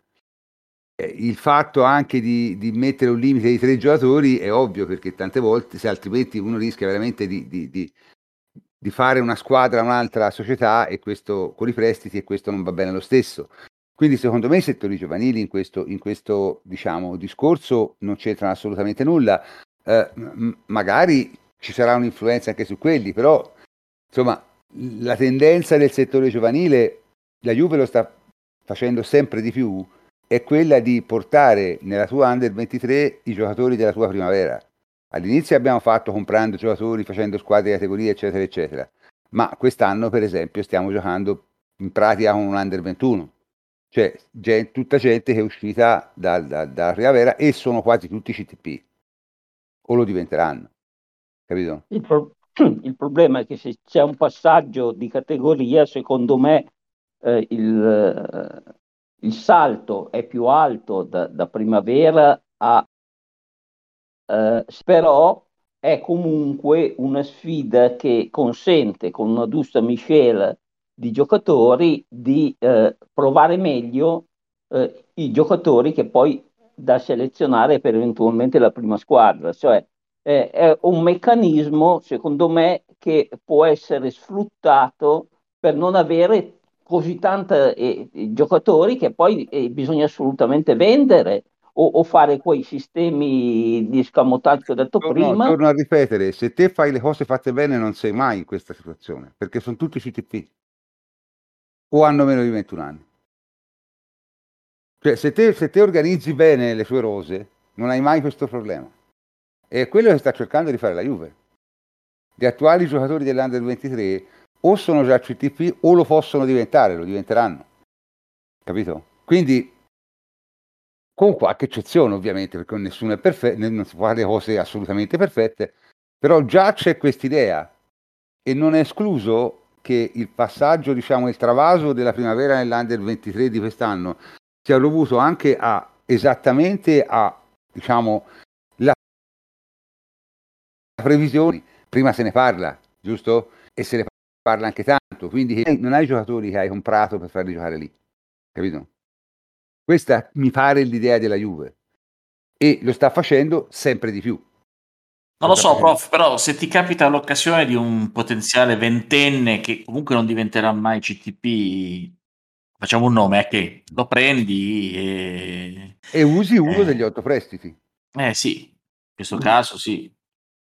Il fatto anche di, di, mettere un limite di tre giocatori è ovvio perché tante volte, se altrimenti uno rischia veramente di, di, di fare una squadra, un'altra società e questo con i prestiti e questo non va bene lo stesso. Quindi secondo me i settori giovanili in questo, in questo diciamo, discorso non c'entrano assolutamente nulla. Eh, m- magari ci sarà un'influenza anche su quelli, però insomma la tendenza del settore giovanile, la Juve lo sta facendo sempre di più, è quella di portare nella tua under 23 i giocatori della tua primavera. All'inizio abbiamo fatto comprando giocatori, facendo squadre di categoria, eccetera, eccetera. Ma quest'anno, per esempio, stiamo giocando in pratica con un under 21. Cioè, gente, tutta gente che è uscita dal, dal, dalla primavera e sono quasi tutti CTP. O lo diventeranno capito? Il, pro- *clears throat* il, problema è che se c'è un passaggio di categoria, secondo me eh, il, il, salto è più alto da, da primavera a... Eh, però è comunque una sfida che consente con una giusta miscela di giocatori di eh, provare meglio eh, i giocatori che poi da selezionare per eventualmente la prima squadra, cioè eh, è un meccanismo, secondo me, che può essere sfruttato per non avere così tanti eh, giocatori che poi eh, bisogna assolutamente vendere o, o, fare quei sistemi di scamotaggio che ho detto no, prima. No, torno a ripetere, se te fai le cose fatte bene non sei mai in questa situazione, perché sono tutti CTP o hanno meno di 21 anni. Cioè, se te, se te organizzi bene le tue rose, non hai mai questo problema. E quello che sta cercando di fare la Juve. Gli attuali giocatori dell'Under 23 o sono già CTP o lo possono diventare, lo diventeranno. Capito? Quindi, con qualche eccezione ovviamente, perché nessuno è perfetto, non si fa le cose assolutamente perfette, però già c'è quest'idea e non è escluso che il passaggio, diciamo, il travaso della primavera nell'Under 23 di quest'anno sia dovuto anche a esattamente a diciamo previsioni, prima se ne parla, giusto? E se ne parla anche tanto, quindi non hai giocatori che hai comprato per farli giocare lì, capito? Questa mi pare l'idea della Juve e lo sta facendo sempre di più. Non lo so, prof, però se ti capita l'occasione di un potenziale ventenne che comunque non diventerà mai CTP, facciamo un nome, è che lo prendi e... E usi uno eh, degli otto prestiti. Eh sì, in questo mm. caso sì.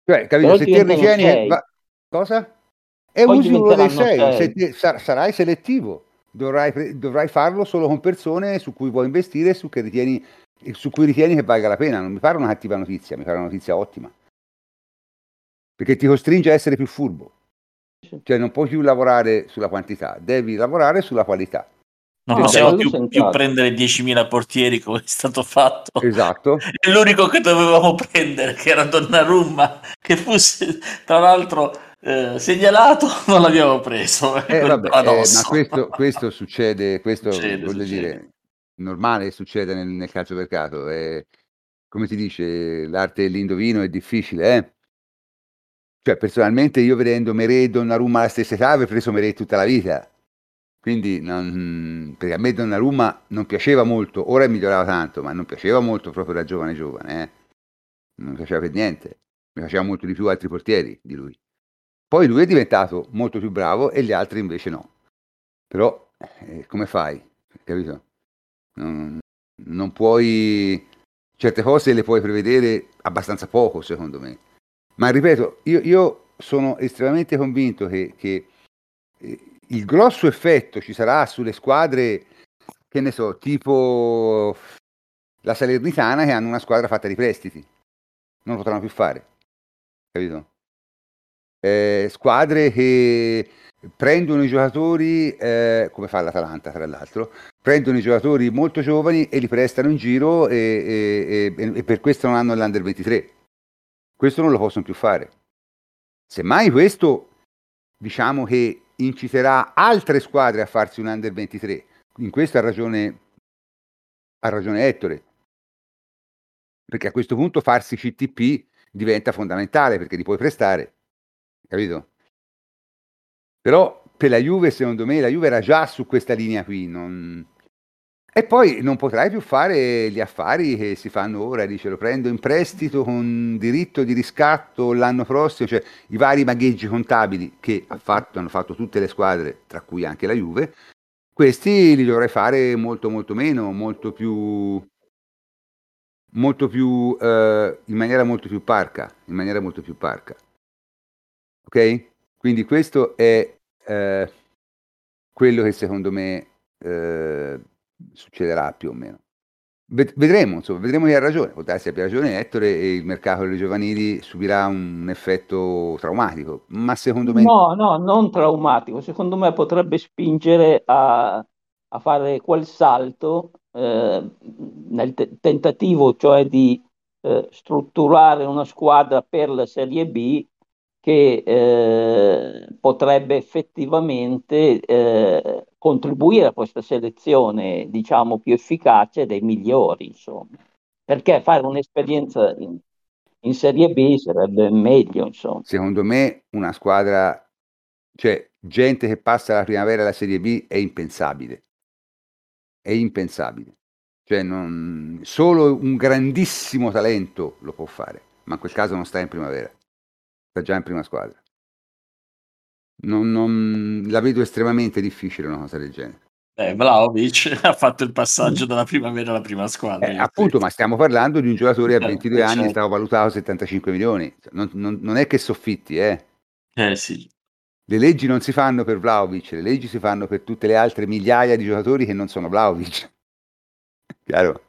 Cioè, capito? Se ti ritieni... Va... Cosa? È usi uno dei sei, sei. Sar- sarai selettivo. Dovrai, dovrai, farlo solo con persone su cui vuoi investire e su, ritieni, su cui ritieni che valga la pena. Non mi pare una cattiva notizia, mi pare una notizia ottima. Perché ti costringe a essere più furbo. Cioè non puoi più lavorare sulla quantità, devi lavorare sulla qualità. Non possiamo più, più, prendere 10.000 portieri come è stato fatto. Esatto. *laughs* E l'unico che dovevamo prendere, che era Donnarumma, che fosse tra l'altro eh, segnalato *laughs* non l'abbiamo preso. Eh, vabbè, eh, ma questo, questo, succede, questo succede, voglio succede. dire, normale succede nel, nel calcio mercato. Eh, come si dice, l'arte dell'indovino è difficile, eh? Cioè, personalmente io vedendo Mere e Donnarumma alla stessa età avrei preso Mere tutta la vita. Quindi, non, perché a me Donnarumma non piaceva molto, ora è migliorato tanto, ma non piaceva molto proprio da giovane giovane, eh? Non piaceva per niente. Mi faceva molto di più altri portieri di lui. Poi lui è diventato molto più bravo e gli altri invece no. Però, eh, come fai? Capito? Non, non puoi... Certe cose le puoi prevedere abbastanza poco, secondo me. Ma ripeto, io, io sono estremamente convinto che, che eh, il grosso effetto ci sarà sulle squadre, che ne so, tipo la Salernitana che hanno una squadra fatta di prestiti. Non lo potranno più fare. Capito? Eh, squadre che prendono i giocatori, eh, come fa l'Atalanta tra l'altro, prendono i giocatori molto giovani e li prestano in giro e, e, e, e per questo non hanno l'Under 23. Questo non lo possono più fare. Semmai questo diciamo che inciterà altre squadre a farsi un under 23. In questo ha ragione, ha ragione Ettore. Perché a questo punto farsi CTP diventa fondamentale perché li puoi prestare. Capito? Però per la Juve, secondo me, la Juve era già su questa linea qui. Non... E poi non potrai più fare gli affari che si fanno ora, dice lo prendo in prestito con diritto di riscatto l'anno prossimo, cioè i vari magheggi contabili che ha fatto, hanno fatto tutte le squadre, tra cui anche la Juve, questi li dovrai fare molto molto meno, molto più, molto più eh, in maniera molto più parca, in maniera molto più parca. Ok? Quindi questo è eh, quello che secondo me eh, succederà più o meno. Vedremo, insomma, vedremo chi ha ragione. Può darsi abbia ragione Ettore e il mercato delle giovanili subirà un effetto traumatico, ma secondo me... No, no, non traumatico. Secondo me potrebbe spingere a, a fare quel salto eh, nel te- tentativo, cioè di eh, strutturare una squadra per la Serie B che eh, potrebbe effettivamente eh, contribuire a questa selezione, diciamo, più efficace dei migliori, insomma. Perché fare un'esperienza in, in Serie B sarebbe meglio, insomma. Secondo me una squadra, cioè gente che passa la primavera alla Serie B è impensabile. È impensabile. Cioè non, solo un grandissimo talento lo può fare, ma in quel caso non sta in primavera sta già in prima squadra. Non, non, la vedo estremamente difficile una cosa del genere. Eh, Vlaovic *laughs* ha fatto il passaggio dalla primavera alla prima squadra. Eh, appunto, ma stiamo parlando di un giocatore a 22 eh, anni, certo. stava valutato 75 milioni. Non, non, non, è che soffitti, eh. Eh sì. Le leggi non si fanno per Vlaovic, le leggi si fanno per tutte le altre migliaia di giocatori che non sono Vlaovic. *laughs* Chiaro?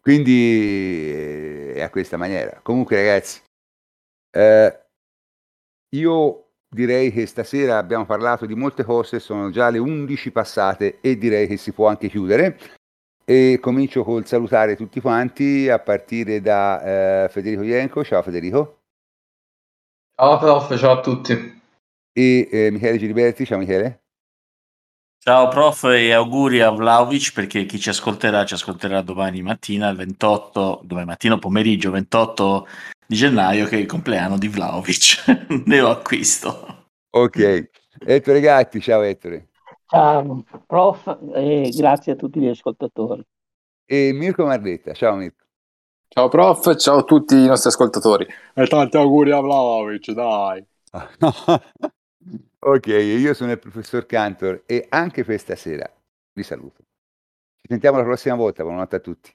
Quindi eh, è a questa maniera. Comunque, ragazzi, eh, io direi che stasera abbiamo parlato di molte cose, sono già le 11 passate e direi che si può anche chiudere. E comincio col salutare tutti quanti a partire da eh, Federico Ienco. Ciao Federico. Ciao prof, ciao a tutti. E eh, Michele Giliberti, ciao Michele. Ciao prof e auguri a Vlaovic perché chi ci ascolterà ci ascolterà domani mattina, il 28, domani mattina pomeriggio 28 di gennaio che è il compleanno di Vlaovic. *laughs* ne ho acquisto. Ok. Ettore Gatti, ciao Ettore. Ciao prof e grazie a tutti gli ascoltatori. E Mirko Marretta, ciao Mirko. Ciao prof, ciao a tutti i nostri ascoltatori. E tanti auguri a Vlaovic, dai. *laughs* ok, io sono il professor Cantor e anche questa sera vi saluto. Ci sentiamo la prossima volta, buonanotte a tutti.